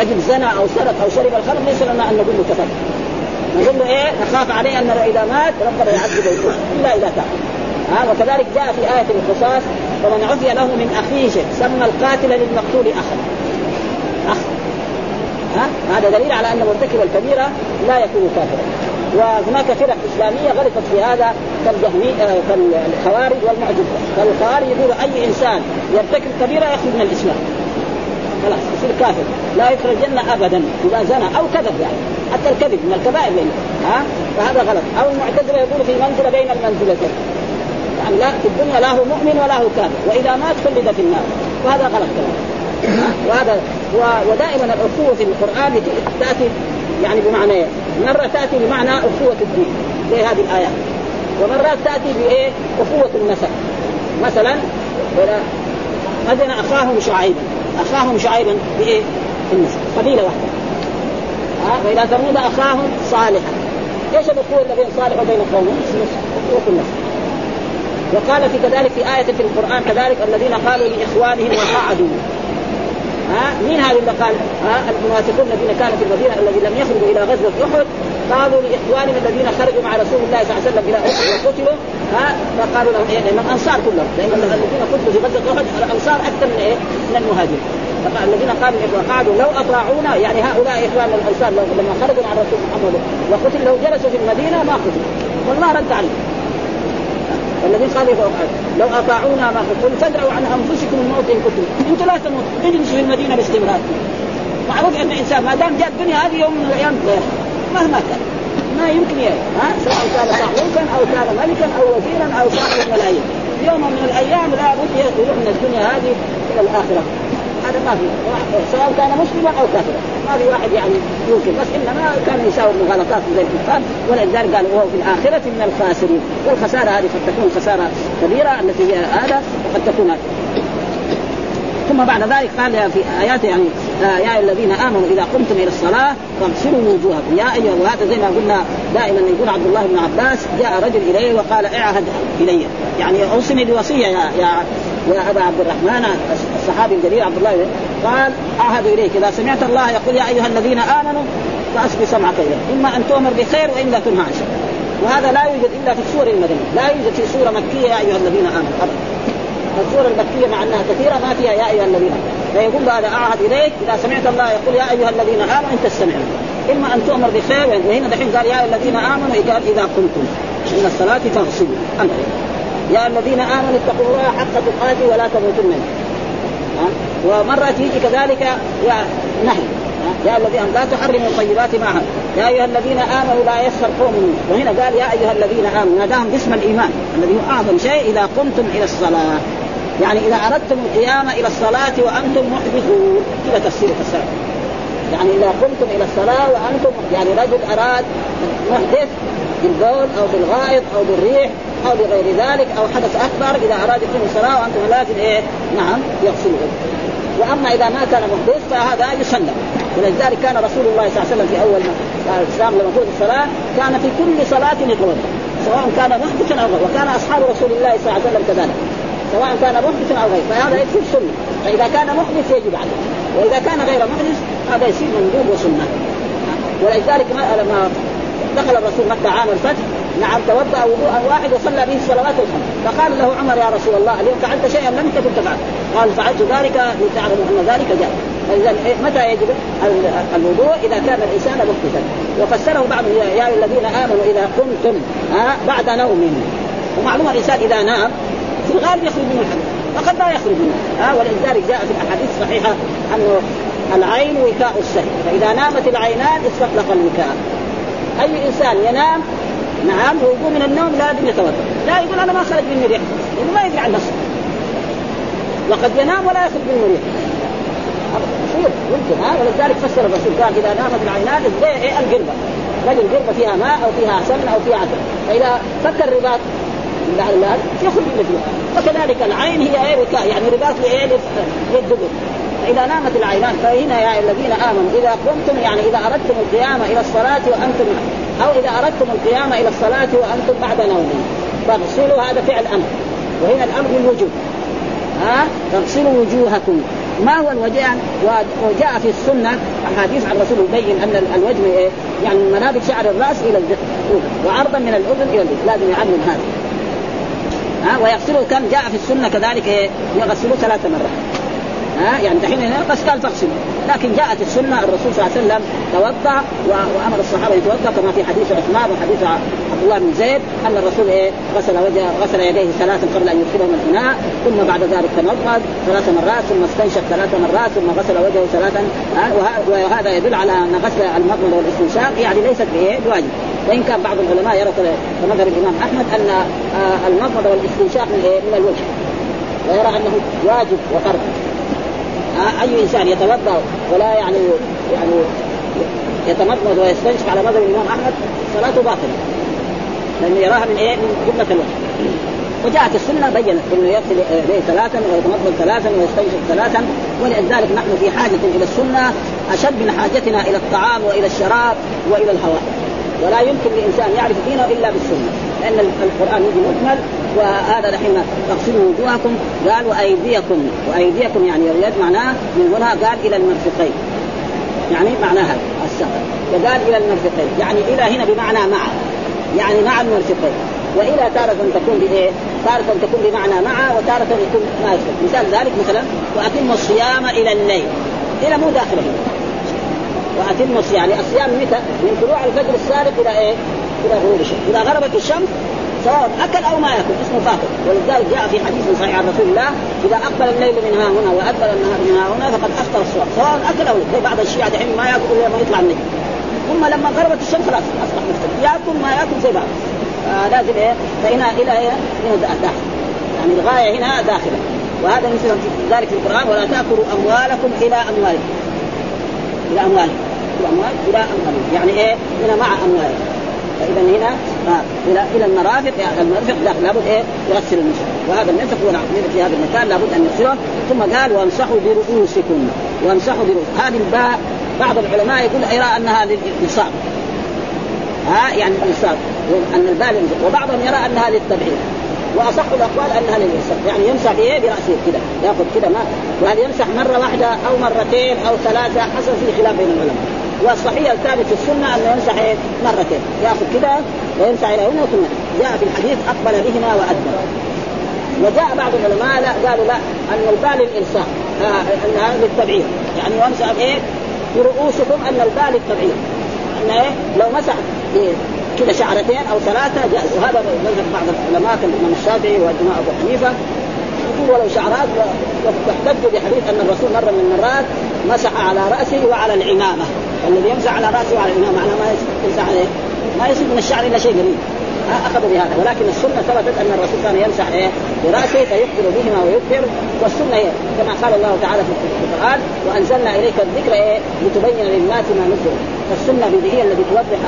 رجل زنى أو سرق أو شرب الخمر ليس لنا أن نقول له كفر. نقول له إيه؟ نخاف عليه انه إذا مات ربنا يعذبه. إلا اذا تاب ها وكذلك جاء في آية القصاص ومن عفي له من أخيه شيء سمى القاتل للمقتول أخا. أخ. ها هذا دليل على أن مرتكب الكبيرة لا يكون كافرا. وهناك فرق إسلامية غلطت في هذا كالجهمي آه، كالخوارج والمعتزلة فالخوارج يقولوا أي إنسان يرتكب كبيرة يخرج من الإسلام. خلاص يصير كافر. لا يدخل الجنة أبدا إذا زنى أو كذب يعني حتى الكذب من الكبائر ها؟ فهذا غلط. أو المعتزلة يقول في منزلة بين المنزلتين. يعني لا في الدنيا لا هو مؤمن ولا هو كافر. وإذا مات خلد في النار. وهذا غلط كلام. وهذا ودائما الأخوة في القرآن تاتي يعني بمعنى مرة تأتي بمعنى أخوة الدين. زي هذه الايات ومرات تأتي بإيه؟ أخوة النسب. مثلا مدن أخاهم شعيبا. أخاهم شعيبا بإيه؟ في النسب. قبيلة واحدة. ها؟ والى ثمود أخاهم صالحا. إيش الأخوة اللي بين صالح وبين قومه؟ أخوة النسب. وقال في كذلك في آية في القرآن كذلك الذين قالوا لإخوانهم وقعدوا. ها؟ مين هذا اللي قال؟ ها؟ المنافقون الذين كانوا في المدينة الذين لم يخرجوا إلى غزوة أحد. قالوا لإخوانهم الذين خرجوا مع رسول الله صلى الله عليه وسلم إلى أحد وقتلوا. ها؟ فقالوا لهم إيه؟ لأن الأنصار كلهم. لأن الذين قتلوا في غزوة أحد الأنصار أكثر من إيه؟ من المهاجرين. الذين قالوا قعدوا لو أطاعونا يعني هؤلاء إخوان الأنصار لما خرجوا مع الرسول محمد وقتلوا لو جلسوا في المدينة ما قتلوا. والله رد عليهم. والذين قالوا لو أطاعونا ما قل فادعوا عن أنفسكم الموت إن كنتم أنتم لا تموتوا اجلسوا في المدينة باستمرار. معروف أن الإنسان ما دام جاء الدنيا هذه يوم من الأيام مهما كان ما يمكن يعني ها؟ سواء كان صاحبا أو كان ملكا أو وزيرا أو صاحب الملايين يوم من الأيام لا بد يروح من الدنيا هذه إلى الآخرة. هذا ما في. سواء كان مسلما أو كافرا. ما في واحد يعني يمكن بس إنما كان يساوي مغالطات زي الكفار ولذلك قال وهو في الآخرة من الخاسرين. والخسارة هذه قد تكون خسارة كبيرة التي هي هذا وقد تكون ثم بعد ذلك قال في آيات يعني آه يا الذين آمنوا إذا قمتم إلى الصلاة فاغسلوا وجوهكم. يا أيها وهذا زي ما قلنا دائما يقول عبد الله بن عباس جاء رجل إليه وقال اعهد إلي. يعني اوصني بوصيه يا يا يا ابا عبد الرحمن الصحابي الجليل عبد الله قال أعهد إليك إذا سمعت الله يقول يا أيها الذين آمنوا فأسقي سمعك اليه إما أن تؤمر بخير وإلا تنهى عن شر. وهذا لا يوجد إلا في السور المدنية لا يوجد في سورة مكية يا أيها الذين آمنوا. ابدا. السور المكية مع أنها كثيرة ما فيها يا أيها الذين فيقول هذا أعهد إليك إذا سمعت الله يقول يا أيها الذين آمنوا انت استمعوا إما أن تؤمر بخير وهنا دحين قال يا الذين آمنوا قال إذا قمتم من الصلاة فاغسلوا. يا الذين آمنوا اتقوا الله حق تقاته ولا تموتن. ومرة تيجي كذلك نهي. يا الذين لا تحرموا الطيبات معها يا أيها الذين آمنوا لا يسخر قوم. وهنا قال يا أيها الذين آمنوا ناداهم باسم الإيمان الذي هو أعظم شيء إذا قمتم إلى الصلاة. يعني إذا أردتم القيام إلى الصلاة وأنتم محدثون. كذا تفسير الصلاه يعني إذا قمتم إلى الصلاة وأنتم يعني رجل أراد محدث بالبول أو بالغائط أو بالريح أو بغير ذلك أو حدث أكبر إذا أراد يقيم الصلاه وأنتم لازم إيه؟ نعم يغسلوا وأما إذا ما كان محدث فهذا يسلم. ولذلك كان رسول الله صلى الله عليه وسلم في أول الاسلام لما فرض الصلاة كان في كل صلاة يتوضا سواء كان محدثا أو غير. وكان أصحاب رسول الله صلى الله عليه وسلم كذلك. سواء كان محدثا أو غير. فهذا يصير سنه فإذا كان محدث يجب عليه. وإذا كان غير محدث هذا يصير مندوب وسنة. ولذلك لما دخل الرسول مكة عام الفتح. نعم توضأ وضوءا واحد وصلى به الصلوات الخمس فقال له عمر يا رسول الله اليوم فعلت شيئا لم تكن تفعل قال فعلت ذلك لتعلموا أن ذلك جاء إيه، متى يجب الوضوء؟ إذا كان الإنسان مكتفا وفسره بعض يا الذين آمنوا إذا قمتم ها بعد نوم. ومعلوم الإنسان إذا نام في الغالب يخرج منه الحدث وقد لا يخرج منه. ها ولذلك جاء في الأحاديث الصحيحة أنه العين وكاء السهل فإذا نامت العينان استطلق الوكاء. أي إنسان ينام نعم ويقوم من النوم لازم يتوضأ. لا يقول أنا ما خرج مني ريح يقول ما يدري عن نفسه. وقد ينام ولا يخرج منه ريح يصير يمكن ها ولذلك فسر الرسول قال إذا نامت العينان زي إيه القربة. رجل قربه فيها ماء أو فيها سمن أو فيها عسل. فإذا فك الرباط من الله يخرج من فيها وكذلك العين هي إيه وكاء يعني رباط لإيه للدبر. فإذا نامت العينان فهنا يا الذين آمنوا إذا قمتم يعني إذا أردتم القيام إلى الصلاة وأنتم أو إذا أردتم القيام إلى الصلاة وأنتم بعد نوم. فاغسلوا هذا فعل أمر. وهنا الأمر للوجوب ها؟ فاغسلوا وجوهكم. ما هو الوجه وجاء في السنة أحاديث عن الرسول يبين أن الوجه إيه؟ يعني من منابت شعر الرأس إلى الذقن وعرضا من الأذن إلى الذقن لازم يعلم هذا. ها؟ ويغسله كم؟ جاء في السنة كذلك إيه؟ يغسله ثلاث مرات. ها؟ يعني دحين بس قال تغسل لكن جاءت السنة الرسول صلى الله عليه وسلم توضأ وأمر الصحابة يتوضأ كما في حديث عثمان وحديث عبد الله بن زيد أن الرسول إيه؟ غسل وجهه غسل يديه ثلاثا قبل أن يدخلهم الإناء ثم بعد ذلك تنضد ثلاث مرات ثم استنشق ثلاث مرات ثم غسل وجهه ثلاثا وهذا يدل على أن غسل المضمضه والاستنشاق يعني ليست بإيه؟ بواجب. وإن كان بعض العلماء يرى كمذهب الإمام أحمد أن آه، المضمضه والاستنشاق من إيه؟ من الوجه. ويرى أنه واجب وفرض. أي إنسان يتوضأ ولا يعني يعني يتمضمض ويستنشق على مذهب الإمام أحمد صلاته باطلة. لأنه يراها من إيه؟ من جملة الوجه. وجاءت السنة بينت إنه يغسل يديه ثلاثا ويتمضمض ثلاثا ويستنشق ثلاثا. ولذلك نحن في حاجة إلى السنة أشد من حاجتنا إلى الطعام وإلى الشراب وإلى الهواء. ولا يمكن لإنسان يعرف دينه إلا بالسنة لأن القرآن يجي مكمل وهذا دحين تغسلوا وجوهكم. قال وأيديكم. وأيديكم يعني اليد معناه من هنا قال إلى المرفقين. يعني معناها السفر وقال إلى المرفقين. يعني إلى هنا بمعنى مع. يعني مع المرفقين. وإلى تارة تكون بإيه؟ تارة تكون بمعنى مع وتارة يكون ما مثال ذلك مثلا وأتم الصيام إلى الليل. إلى مو داخله. وأتم الصيام. يعني الصيام متى؟ من طلوع الفجر الصادق إلى إيه؟ إلى غروب الشمس، إذا غربت الشمس سواء أكل أو ما يأكل اسمه فاطر ولذلك جاء في حديث صحيح عن رسول الله إذا أقبل الليل من ها هنا وادبر النهار من ها هنا فقد أفطر الصوم سواء أكل أو زي بعض الشيعة دحين ما يأكل إلا ما يطلع النجم. ثم لما غربت الشمس خلاص أصبح مفتر يأكل ما يأكل زي بعض. آه لازم إيه؟ فهنا إلى إيه؟ داخل. يعني الغاية هنا داخله وهذا مثل ذلك في القرآن ولا تأكلوا أموالكم إلى أموالكم. إلى أموالكم. إلى اموالكم إلى أموالكم. يعني إيه؟ هنا مع أموالكم. فإذا هنا إلى إلى المرافق يعني المرفق لابد إيه؟ يغسل المسح وهذا المسح هو في هذا المكان لابد أن يغسله. ثم قال وامسحوا برؤوسكم. وامسحوا برؤوس هذه الباء بعض العلماء يقول يرى أنها للاصابه ها؟ يعني الانصاب أن الباء وبعضهم يرى أنها للتبعيد وأصح الأقوال أنها للانسان يعني يمسح بايه برأسه كذا يأخذ كذا ما وهل يمسح مرة واحدة أو مرتين أو ثلاثة؟ حسب في خلاف بين العلماء. والصحيح الثابت في السنة أنه يمسح إيه مرتين. يأخذ كذا ويمسح إلى هنا ثم جاء في الحديث أقبل بهما وأدبر. وجاء بعض العلماء لا قالوا لا أن الباء للالصاق آه انها للتبعير يعني يمسح إيه برؤوسكم أن الباء للتبعير أن إيه لو مسح إيه كذا شعرتين أو ثلاثة جاء وهذا مذهب بعض العلماء كالإمام الشافعي والامام أبو حنيفة. يقول ولو شعرات واحتجوا بحديث أن الرسول مرة من المرات مسح على رأسه وعلى العمامة. الذي يمسح على رأسه وعلى العمامه معناه ما يمسح عليه. ما يصير من الشعر إلا شيء قليل اخذوا بهذا. ولكن السنة ثبتت أن الرسول كان يمسح إيه؟ برأسه فيكبر بهما ويكبر. والسنة هي كما قال الله تعالى في القرآن وأنزلنا إليك الذكر إيه؟ لتبين للناس ما نزل. فالسنه هي التي توضح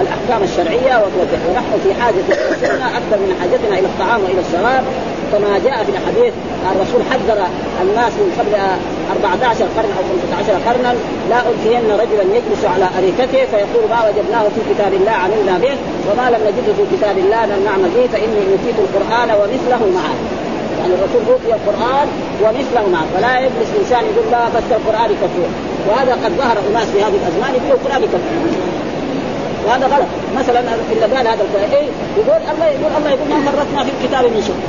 الأحكام الشرعية وتوضح ونحن في حاجة إلى السنة أكثر من حاجتنا إلى الطعام وإلى الشراب. كما جاء في الحديث الرسول حذر الناس من قبل 14 قرن أو 15 قرنا لا ألفين رجلا يجلس على أريكته فيقول ما وجدناه في كتاب الله عملنا به وما لم نجده في كتاب الله لم نعمل به فإني أوتيت القرآن ومثله معه. يعني الرسول أوتي القرآن ومثله معه فلا يجلس إنسان يقول لا بس القرآن كثير وهذا قد ظهر اناس في هذه الأزمان يقول القران كثير وهذا غلط. مثلا إلا قال هذا القران إيه؟ يقول الله يقول الله يقول ما فرطنا في الكتاب من شيء.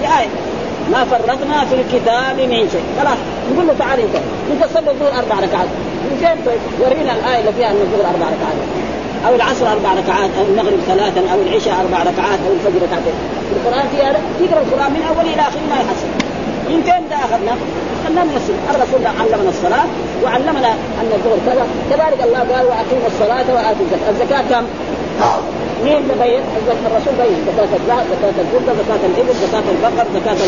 في آية. ما فرطنا في الكتاب من شيء. خلاص. نقول له تعال انت انت تصلي الظهر أربع ركعات. من فين طيب؟ ورينا الآية اللي فيها ان الظهر أربع ركعات. أو العصر أربع ركعات أو المغرب ثلاثا أو العشاء أربع ركعات أو الفجر ركعتين. القرآن فيها تقرأ القرآن من اوله إلى اخره ما يحصل. من فين ده أخذنا؟ لم يصل الرسول علمنا الصلاة وعلمنا أن الظهر كذا. كذلك الله قال وأقيموا الصلاة وآتوا الزكاة. الزكاة كم؟ مين بين؟ الرسول بين. زكاة الذهب، زكاة الفضة، زكاة الإبل، زكاة البقر، زكاة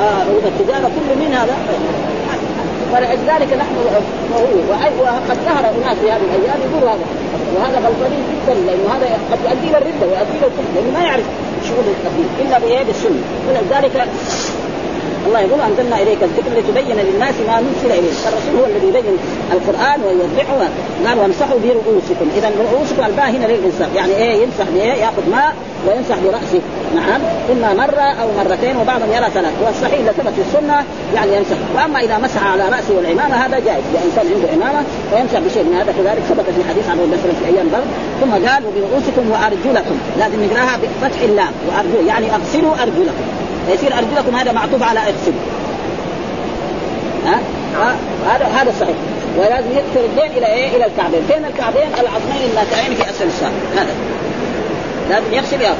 عروض التجارة، كل من هذا؟ فلذلك نحن وقد ظهر اناس في هذه الأيام يقولوا هذا. وهذا غلطانين جدا لأنه هذا قد يؤدي إلى الرده ويؤدي إلى الكفر. لأنه ما يعرف شؤون الدين إلا بايه بالسنه ولذلك الله يقول أنزلنا إليك الذكر لتبين للناس ما نزل إليك. الرسول هو الذي يبين القرآن ويوضحه. قال وامسحوا برؤوسكم إذا رؤوسكم الباء هنا للإنسان. يعني إيه؟ يمسح بايه يأخذ ماء ويمسح برأسه. نعم. اما مره أو مرتين وبعضهم يرى ثلاث والصحيح إذا ثبت في السنة يعني يمسح. وأما إذا مسح على رأسه والعمامه هذا جائز. لأن كان عنده عمامة ويمسح بشيء. من هذا كذلك ثبت في حديث عن مثلا في أيام برد ثم قال وبرؤوسكم وأرجلكم. لازم نقراها بفتح اللام. وارجل يعني أغسلوا أرجلكم. يصير أرجلكم هذا معطوف على اغسلوا ها؟ هذا هذا صحيح. ولازم يكثر الدين إلى إيه؟ إلى الكعبين، فين الكعبين؟ العظمين الناتئين في أسفل الساق، هذا. لازم يغسل يا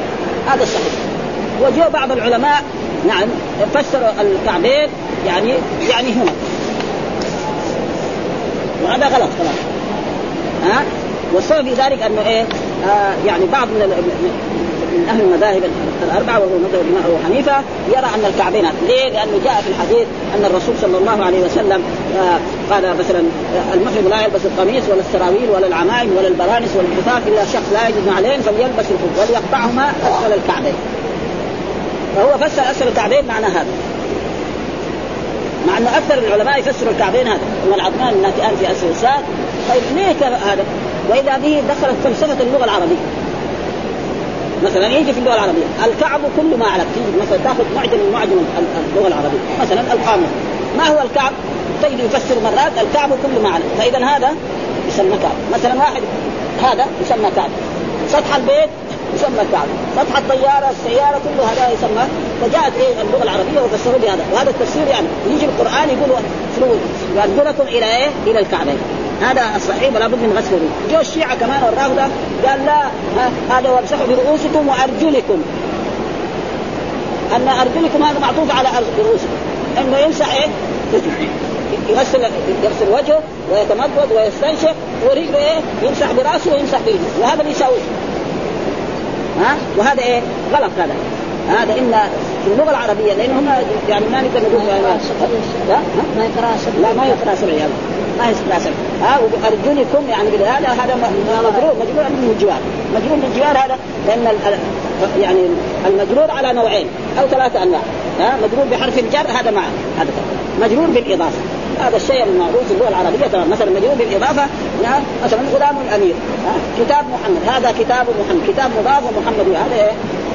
هذا الصحيح. وجاء بعض العلماء نعم فسروا الكعبين يعني يعني هنا. وهذا غلط خلاص. ها؟ والسبب في ذلك أنه إيه؟ آه يعني بعض من من أهل المذاهب الأربعة وهو مذهب الإمام أبو حنيفة يرى أن الكعبين ليه؟ لأنه جاء في الحديث أن الرسول صلى الله عليه وسلم آه قال مثلا آه، المحرم لا يلبس القميص ولا السراويل ولا العمائم ولا البرانس ولا إلا شخص لا يجد عليه فليلبس الخف وليقطعهما أسفل الكعبين. فهو فسر أسفل الكعبين معنى هذا. مع انه أكثر العلماء يفسروا الكعبين هذا ان العظمان الناتئان في أسفل الساق طيب ليه هذا؟ وإذا به دخلت فلسفة اللغة العربية مثلا يجي في اللغة العربية الكعب كل ما علق تيجي مثلا تأخذ معجم من معجم اللغة العربية مثلا القاموس ما هو الكعب؟ تجد يفسر مرات الكعب كل ما علق فاذا هذا يسمى كعب. مثلا واحد هذا يسمى كعب. سطح البيت يسمى كعب. سطح الطيارة السيارة كل هذا يسمى. فجاءت إيه اللغة العربية وفسروا بهذا وهذا التفسير يعني يجي القرآن يقول يرجلكم إلى إيه؟ إلى الكعبين. هذا الصحيح ولا بد من غسله. جو الشيعة كمان والرافضة قال لا هذا وامسحوا برؤوسكم وأرجلكم. أن أرجلكم هذا معطوف على رؤوسكم. أنه يمسح إيه؟ يغسل يغسل وجهه ويتمضض ويستنشق ورجله إيه؟ يمسح برأسه ويمسح بيده وهذا اللي يساويه. ها؟ وهذا إيه؟ غلط هذا. هذا إن في اللغة العربية لأن هم يعني ما نقدر نقول ما يقرأ لا؟ ما يقرأ سبع ما يقرأ سبع ها وارجلكم يعني هذا هذا مجرور مجرور من الجوار. مجرور من الجوار هذا لأن يعني المجرور على نوعين أو ثلاثة أنواع. ها؟ مجرور بحرف الجر هذا مع هذا. مجرور بالإضافة. هذا الشيء المعروف في اللغة العربية. تمام مثلا مجرور بالإضافة مثلا غلام الأمير. كتاب محمد. هذا كتاب محمد. كتاب مضاف ومحمد. هذا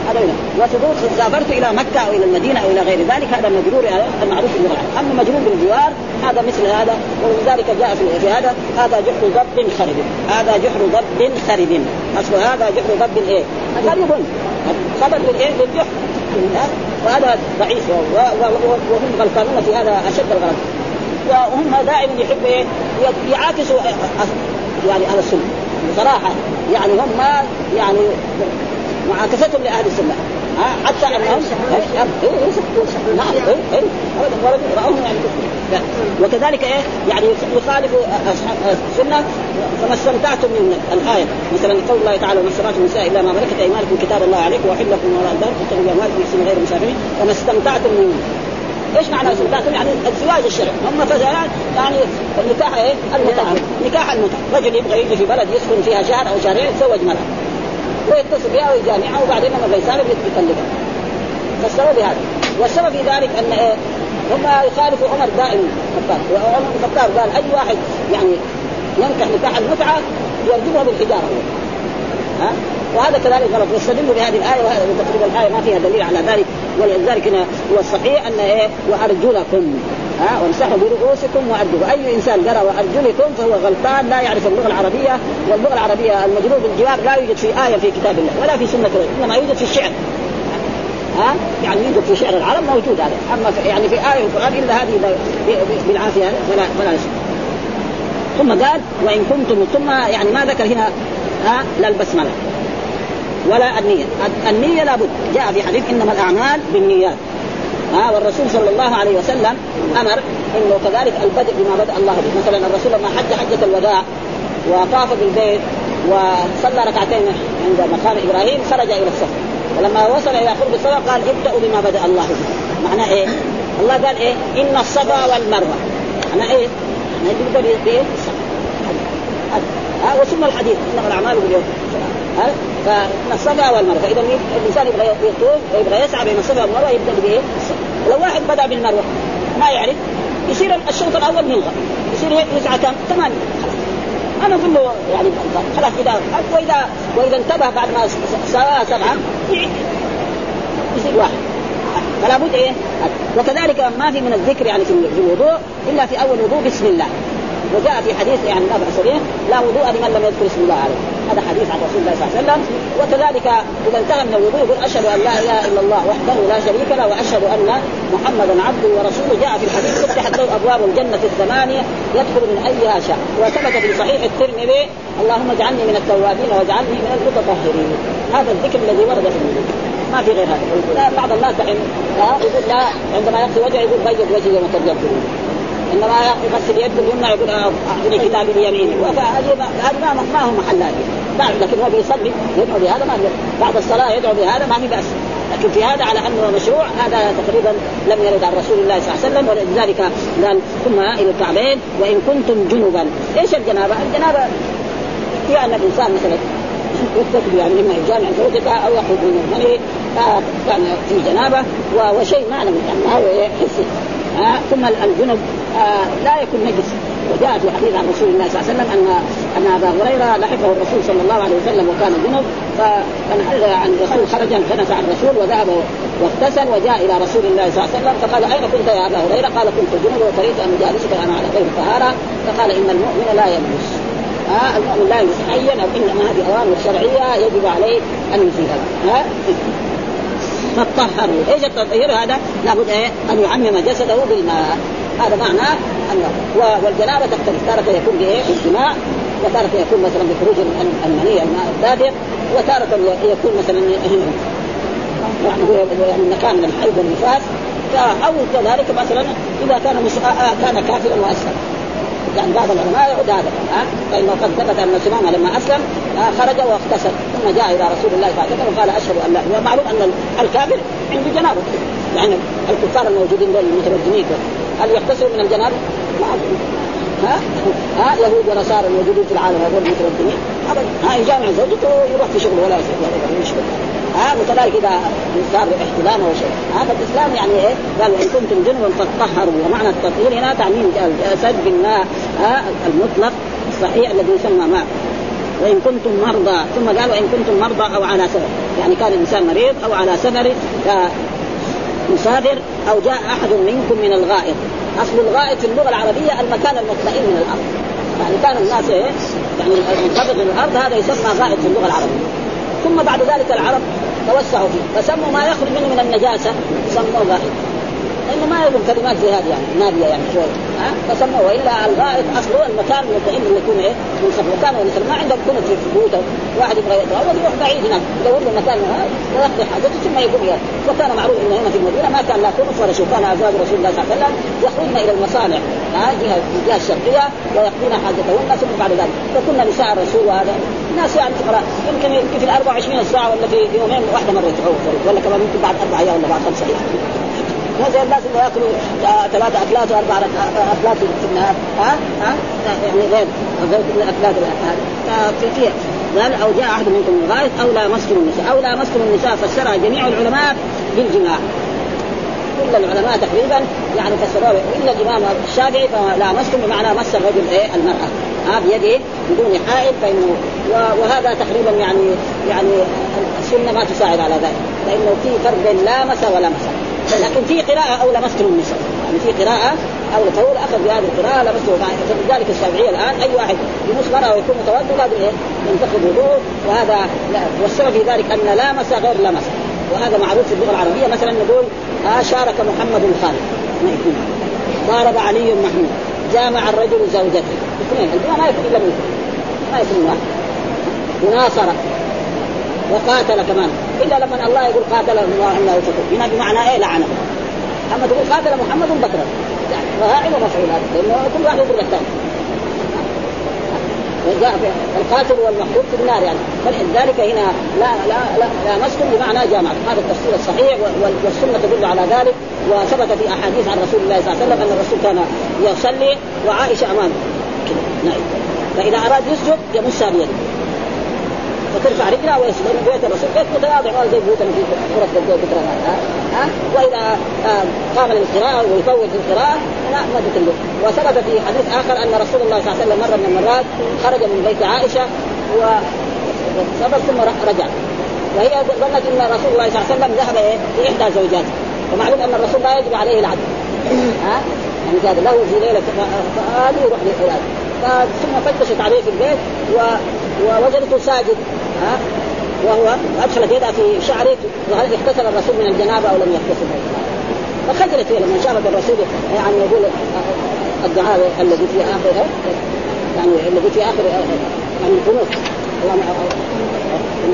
هذا وتقول سافرت إلى مكة أو إلى المدينة أو إلى غير ذلك هذا مجرور المعروف في اللغة أما مجرور بالجوار هذا مثل هذا ولذلك جاء في, هذا هذا جحر ضب خرب. هذا جحر ضب خرب. أصل هذا جحر ضب إيه؟ خرب. خبر بالايه؟ بالجحر. وهذا ضعيف وهم غلطانون في هذا أشد الغلط. وهم دائما يحبوا إيه؟ يعاكسوا يعني أهل السنة. بصراحة يعني هم يعني معاكستهم لأهل السنة. ها حتى انهم نعم راوهم يعني وكذلك إيه؟ يعني يخالف اصحاب السنة. فما استمتعتم من الآية. مثلا قول الله تعالى وما استمتعتم النساء إلا ما ملكت أيمانكم كتاب الله عليكم وأحل لكم وراء الدار تتقوا اموالكم محسنين غير مسافرين وما استمتعتم من إيش معنى استمتعتم؟ يعني الزواج الشرعي. هم فزعان يعني النكاح إيه؟ المتعه نكاح المتعه رجل يبغى يجي في بلد يسكن فيها شهر أو شهرين يتزوج مرأة. ويتصل بها ويجامعها وبعدين لما بيسافر يطلقها فسروا بهذا والسبب في ذلك أن إيه هم يخالفوا عمر دائما الخطاب. وعمر بن الخطاب قال أي واحد يعني ينكح نكاح المتعة يرجمها بالحجارة. ها؟ وهذا كذلك غلط. واستدلوا بهذه الآية وهذا تقريبا الآية ما فيها دليل على ذلك ولذلك هنا هو الصحيح أن إيه وارجلكم ها وامسحوا برؤوسكم وارجلكم أي إنسان قرا وارجلكم فهو غلطان لا يعرف اللغة العربية واللغة العربية المجرور بالجواب لا يوجد في آية في كتاب الله ولا في سنة الله إنما يوجد في الشعر. ها؟ يعني يوجد في شعر العرب موجود هذا. أما في يعني في آية القرآن إلا هذه بالعافية فلا فلا ثم قال وإن كنتم ثم يعني ما ذكر هنا ها لا البسملة ولا النية. النية لابد جاء في حديث إنما الأعمال بالنيات. ها والرسول صلى الله عليه وسلم أمر إنه كذلك البدء بما بدأ الله به، مثلا الرسول لما حج حجة الوداع وطاف بالبيت وصلى ركعتين عند مقام إبراهيم خرج إلى الصف ولما وصل إلى قرب الصفا قال ابدأوا بما بدأ الله به معناه إيه؟ الله قال إيه؟ إن الصفا والمروة معناه إيه؟ معناه يبدا بايه؟ ها وثم الحديث إنما الأعمال باليوم فالصفا والمروه فاذا الإنسان يبغى يطوف ويبغى يسعى بين الصفا والمروة يبدأ بإيه؟ لو واحد بدأ بالمروة ما يعرف يصير الشوط الأول ملغى يصير يسعى كم؟ ثمانية. أنا أقول له يعني خلاص اذا واذا وإذا انتبه بعد ما سواها سبعة يصير واحد. فلا بد إيه؟ وكذلك ما في من الذكر يعني في الوضوء إلا في أول وضوء بسم الله. وجاء في حديث يعني لا باس لا وضوء لمن لم يذكر اسم الله عليه. هذا حديث عن رسول الله صلى الله عليه وسلم. وكذلك إذا انتهى من الوضوء يقول أشهد أن لا إله إلا الله وحده لا شريك له وأشهد أن محمدا عبده ورسوله. جاء في الحديث فتحت له أبواب الجنة الثمانية يدخل من أيها شاء وثبت في صحيح الترمذي اللهم اجعلني من التوابين واجعلني من المتطهرين. هذا الذكر الذي ورد في الوضوء. ما في غير هذا. بعض الناس دحين يقول لا عندما يغسل وجهه يقول بيض وجهي يوم تبيض إنما يغسل يده اليمنى يقول أعطني كتابي بيميني. هذه ما ما هو محل هذه. لكن هو بيصلي يدعو بهذا ما بعد الصلاة يدعو بهذا ما في بأس. لكن في هذا على أنه مشروع هذا تقريبا لم يرد عن رسول الله صلى الله عليه وسلم ولذلك قال ثم إلى الكعبين وإن كنتم جنبا. إيش الجنابة؟ الجنابة هي أن الإنسان مثلا يكتب يعني اما يجامع زوجته أو يخرج من المني كان في جنابة وشيء نعلم انه هو حسي. آه ثم الجنب آه لا يكون نجس. وجاء في حديث عن رسول الله صلى الله عليه وسلم ان أن أبا هريرة لحقه الرسول صلى الله عليه وسلم وكان جنب فنحل عن الرسول خرج انكنس عن الرسول وذهب واغتسل وجاء إلى رسول الله صلى الله عليه وسلم فقال أين كنت يا أبا هريرة؟ قال كنت جنب وكرهت أن أجالسك أنا على غير طهاره فقال إن المؤمن لا يلبس ها المؤمن لا يلبس حيا أو إنما هذه أوامر شرعية يجب عليه أن يزيلها ها؟ فطهروا إيش التطهير هذا؟ لابد إيه؟ أن يعمم جسده بالماء. هذا معناه انه والجنابه تختلف. تارة يكون بإيه؟ بالجماع وتارة يكون مثلا بخروج المني الماء الدافئ وتارة يكون مثلا يعني يعني مكان من الحيض والنفاس. أو كذلك مثلا إذا كان مش... كان كافرا واسلم يعني بعض العلماء يقول هذا ها؟ فإنه قد ثبت أن سمامه لما أسلم خرج واغتسل ثم جاء إلى رسول الله صلى الله عليه وسلم وقال أشهد أن لا ومعلوم أن الكافر عنده جنابه. يعني الكفار الموجودين دول المترجمين هل يغتسلوا من الجنابة؟ ها؟ ها؟ يهود ونصارى الموجودين في العالم هذول المترددين ابدا. ها يجامع زوجته ويروح في شغله ولا ولا مشكله ها وكذلك إذا صار احتلام أو شيء. هذا الاسلام يعني إيه؟ قال وإن كنتم جنبا فطهروا ومعنى التطهير هنا تعميم الجسد بالماء ها المطلق الصحيح الذي يسمى ماء. وإن كنتم مرضى. ثم قال وإن كنتم مرضى أو على سفر. يعني كان الانسان مريض أو على سفر مسافر أو جاء أحد منكم من الغائط. أصل الغائط في اللغة العربية المكان المطمئن من الأرض. يعني كان الناس إيه؟ يعني المنخفض من الأرض هذا يسمى غائط في اللغة العربية. ثم بعد ذلك العرب توسعوا فيه فسموا ما يخرج منه من النجاسة سموه غائط. لأنه ما يظن كلمات زي هذه يعني نابيه يعني شوية. فسموه والا الغائط اصله المكان المطمئن اللي يكون إيه؟ منخفض وكان ما عندهم كنت في بيوته واحد يبغى يتغوط يروح بعيد هناك. يدور له مكان ويقضي حاجته ثم يقوم يعني. وكان معروف إنه هنا في المدينة ما كان لا كنف ولا شيء. كان أزواج رسول الله صلى الله عليه وسلم يخرجن إلى المصانع. جهه الجهه الشرقيه ويقضين حاجتهن ثم بعد ذلك. فكنا نساء الرسول وهذا. ناس يعني فقراء يمكن يمكن في ال 24 ساعة ولا في يومين واحدة مرة يتغوط ولا كمان يمكن بعد أربع أيام ولا بعد خمس أيام. مو زي الناس اللي يأكلوا ثلاثة أكلات وأربع أكلات في النهار. ها؟ ها؟ يعني غير غير الأكلات فيها قال أو جاء أحد منكم من الغائط أو لامستم النساء. أو لامستم النساء فسرها جميع العلماء بالجماع. كل العلماء تقريبا يعني فسروه إلا الإمام الشافعي فلامستم بمعنى مس الرجل إيه المرأة. ها بيده بدون حائل فانه وهذا تقريبا يعني يعني السنة ما تساعد على ذلك. فإنه في فرق بين لامس ولمس لكن في قراءة أو لمستم النساء. يعني في قراءة أو فهو أخذ بهذه القراءة لمسته. فلذلك الشافعية الآن أي واحد يمس مرأة ويكون متوضئ لازم إيه؟ ينتقد وضوءه وهذا لا. والسبب في ذلك أن لامس غير لمس وهذا معروف في اللغة العربية. مثلا نقول آه شارك محمد خالد. ما يكون. ضارب علي محمود. جامع الرجل زوجته. اثنين الجماعة ما يكون إلا ما يكون واحد. وناصر. وقاتل كمان. إلا لما الله يقول قاتل الله انه هنا بمعنى إيه لعنة؟ اما تقول قاتل محمد بكرا يعني فاعل ومفعول لأنه كل واحد يضر الثاني القاتل والمقتول في النار يعني. فلذلك هنا لا لا لا, مسلم بمعنى جامع. هذا التفسير الصحيح والسنة تدل على ذلك. وثبت في أحاديث عن رسول الله صلى الله عليه وسلم أن الرسول كان يصلي وعائشة أمامه. نعم. فإذا أراد يسجد يمسها بيده فترفع رجلها ويسجد بيت الرسول بيت متواضع ما زي بيوتنا في غرف الذكر ها واذا آه، قام للقراءه ويفوت القراءه لا ما له وثبت في حديث اخر ان رسول الله صلى الله عليه وسلم مره من المرات خرج من بيت عائشه وصبر ثم رجع وهي ظنت ان رسول الله صلى الله عليه وسلم ذهب إيه في احدى زوجاته ومعلوم ان الرسول لا يجب عليه العدل ها يعني كان له في ليله فهذه يروح لهذا ثم فتشت عليه في البيت و... ووجدته ساجد ها؟ وهو ادخلت يدها في شعره وهل اغتسل الرسول من الجنابة أو لم يغتسل فخجلت هي لما شافت الرسول يعني يقول الدعاء الذي في اخر يعني الذي في اخر يعني القنوت. اللهم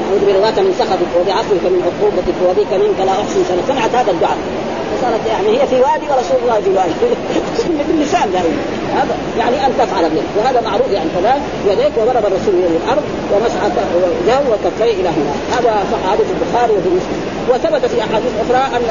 أعوذ برضاك من سخطك وبعفوك من عقوبتك وبك منك لا أحسن سنه سمعت هذا الدعاء. فصارت يعني هي في وادي ورسول الله في وادي. باللسان دائما هذا يعني أن تفعل به وهذا معروف يعني كذا. يديك وضرب الرسول إلى الأرض ومسح وجهه وكفيه إلى هنا. هذا صح حديث البخاري وفي مسلم. وثبت في أحاديث أخرى أن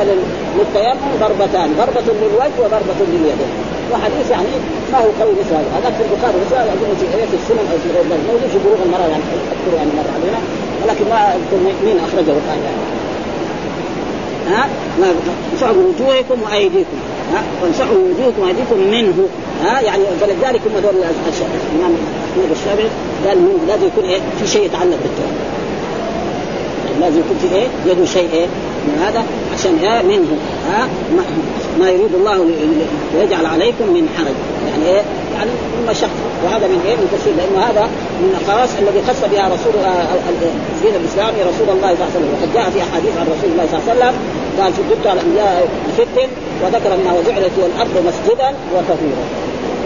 للتيمم ضربتان. ضربة للوجه وضربة لليدين. وحديث يعني ما هو قوي مثل هذا هذا في البخاري بس اظن في في السنن أو في غير ذلك موجود في بلوغ المرأة يعني. أذكر يعني مر علينا ولكن ما اذكر مين أخرجه الآن يعني؟ ها؟ ما امسحوا بوجوهكم وأيديكم ها؟ وامسحوا بوجوهكم وأيديكم منه ها؟ يعني فلذلك هم دول الإمام أحمد الشافعي قال لازم يكون إيه؟ في شيء يتعلق بالتوبه لازم يكون في إيه؟ يده شيء إيه؟ من هذا عشان إيه منه ها؟ ما, ما يريد الله ليجعل عليكم من حرج. يعني إيه؟ يعني من مشقه وهذا من إيه؟ من تفسير. لأنه هذا من الخواص الذي خص بها رسول الدين الإسلامي رسول الله صلى الله عليه وسلم. وقد جاء في أحاديث عن رسول الله صلى الله عليه وسلم قال شددت على الانبياء بست وذكر منها وجعلت الأرض مسجدا وطهورا.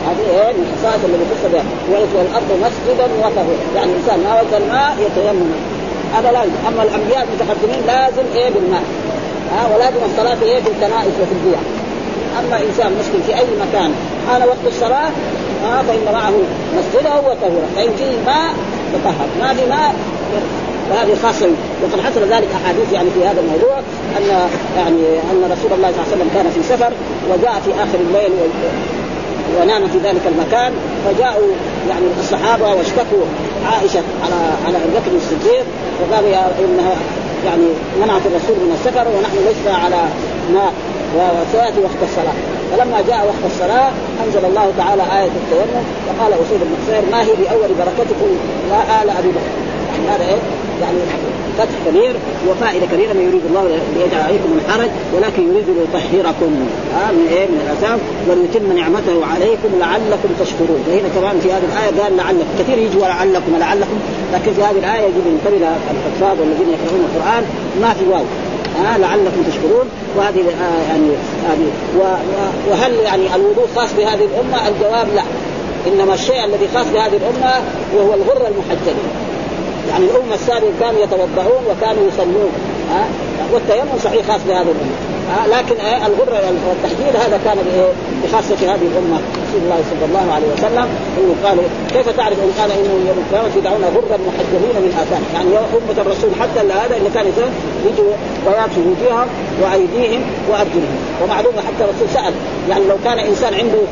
هذه إيه؟ من الخصائص الذي خص بها. وجعلت الأرض مسجدا وطهورا. يعني الإنسان ما وجد الماء يتيمم. هذا لازم أما الأنبياء المتقدمين لازم إيه بالماء. ها ولازم الصلاة إيه في الكنائس وفي البيع أما إنسان مسلم في أي مكان حان وقت الصلاة آه فإن معه مسجده وطهورا فإن فيه ماء تطهر ما في ماء وهذه خاصة. وقد حصل ذلك أحاديث يعني في هذا الموضوع أن يعني أن رسول الله صلى الله عليه وسلم كان في سفر وجاء في آخر الليل ونام في ذلك المكان. فجاءوا يعني الصحابة واشتكوا عائشة على على أبي بكر الصديق وقالوا يا إنها يعني منعت الرسول من السفر ونحن لسنا على ماء وسياتي وقت الصلاة. فلما جاء وقت الصلاة أنزل الله تعالى آية التيمم وقال أسيد بن ما هي بأول بركتكم؟ لا آل أبي بكر. يعني هذا إيه؟ يعني فتح كبير وفائدة كبيرة ما يريد الله ليجعل عليكم من حرج ولكن يريد ليطهركم. آه من إيه؟ من الاثام وليتم نعمته عليكم لعلكم تشكرون. فهنا كمان في هذه الآية قال لعلكم. كثير يجوا لعلكم لعلكم لكن في هذه الآية يجب أن ينتبه الحفاظ والذين يقرؤون القرآن ما في واو. آه لعلكم تشكرون. وهذه آه يعني هذه وهل يعني الوضوء خاص بهذه الأمة؟ الجواب لا. إنما الشيء الذي خاص بهذه الأمة وهو الغر المحجلين يعني الأمة السابقة كانوا يتوضعون وكانوا يصلون ها؟ آه والتيمم صحيح خاص بهذه الأمة آه لكن الغر والتحجيل هذا كان بخاصة هذه الأمة رسول الله صلى الله عليه وسلم إنه قال كيف تعرف إن قال إنه يوم القيامة يدعون غرا محجلين من آثام؟ يعني أمة الرسول حتى هذا اللي كان يجوا بياض في وجوههم وأيديهم وأرجلهم ومعلومة حتى الرسول سأل يعني لو كان إنسان عنده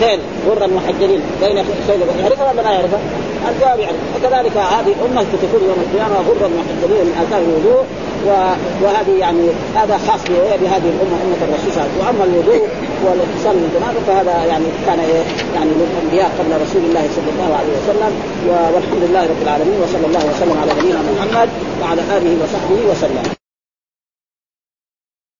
خيل غرا محجلين بين خيل يعرفها ولا ما يعرفها؟ الجواب يعرف. وكذلك هذه الامه ستكون يوم القيامة غرا محجلين من آثار الوضوء وهذه يعني هذا خاص بهذه الأمة أمة الرسول. صلى الله عليه وأما الوضوء والاتصال من الجنابه فهذا يعني كان يعني للأنبياء قبل رسول الله صلى الله عليه وسلم. والحمد لله رب العالمين وصلى الله وسلم على نبينا محمد وعلى آله وصحبه وسلم.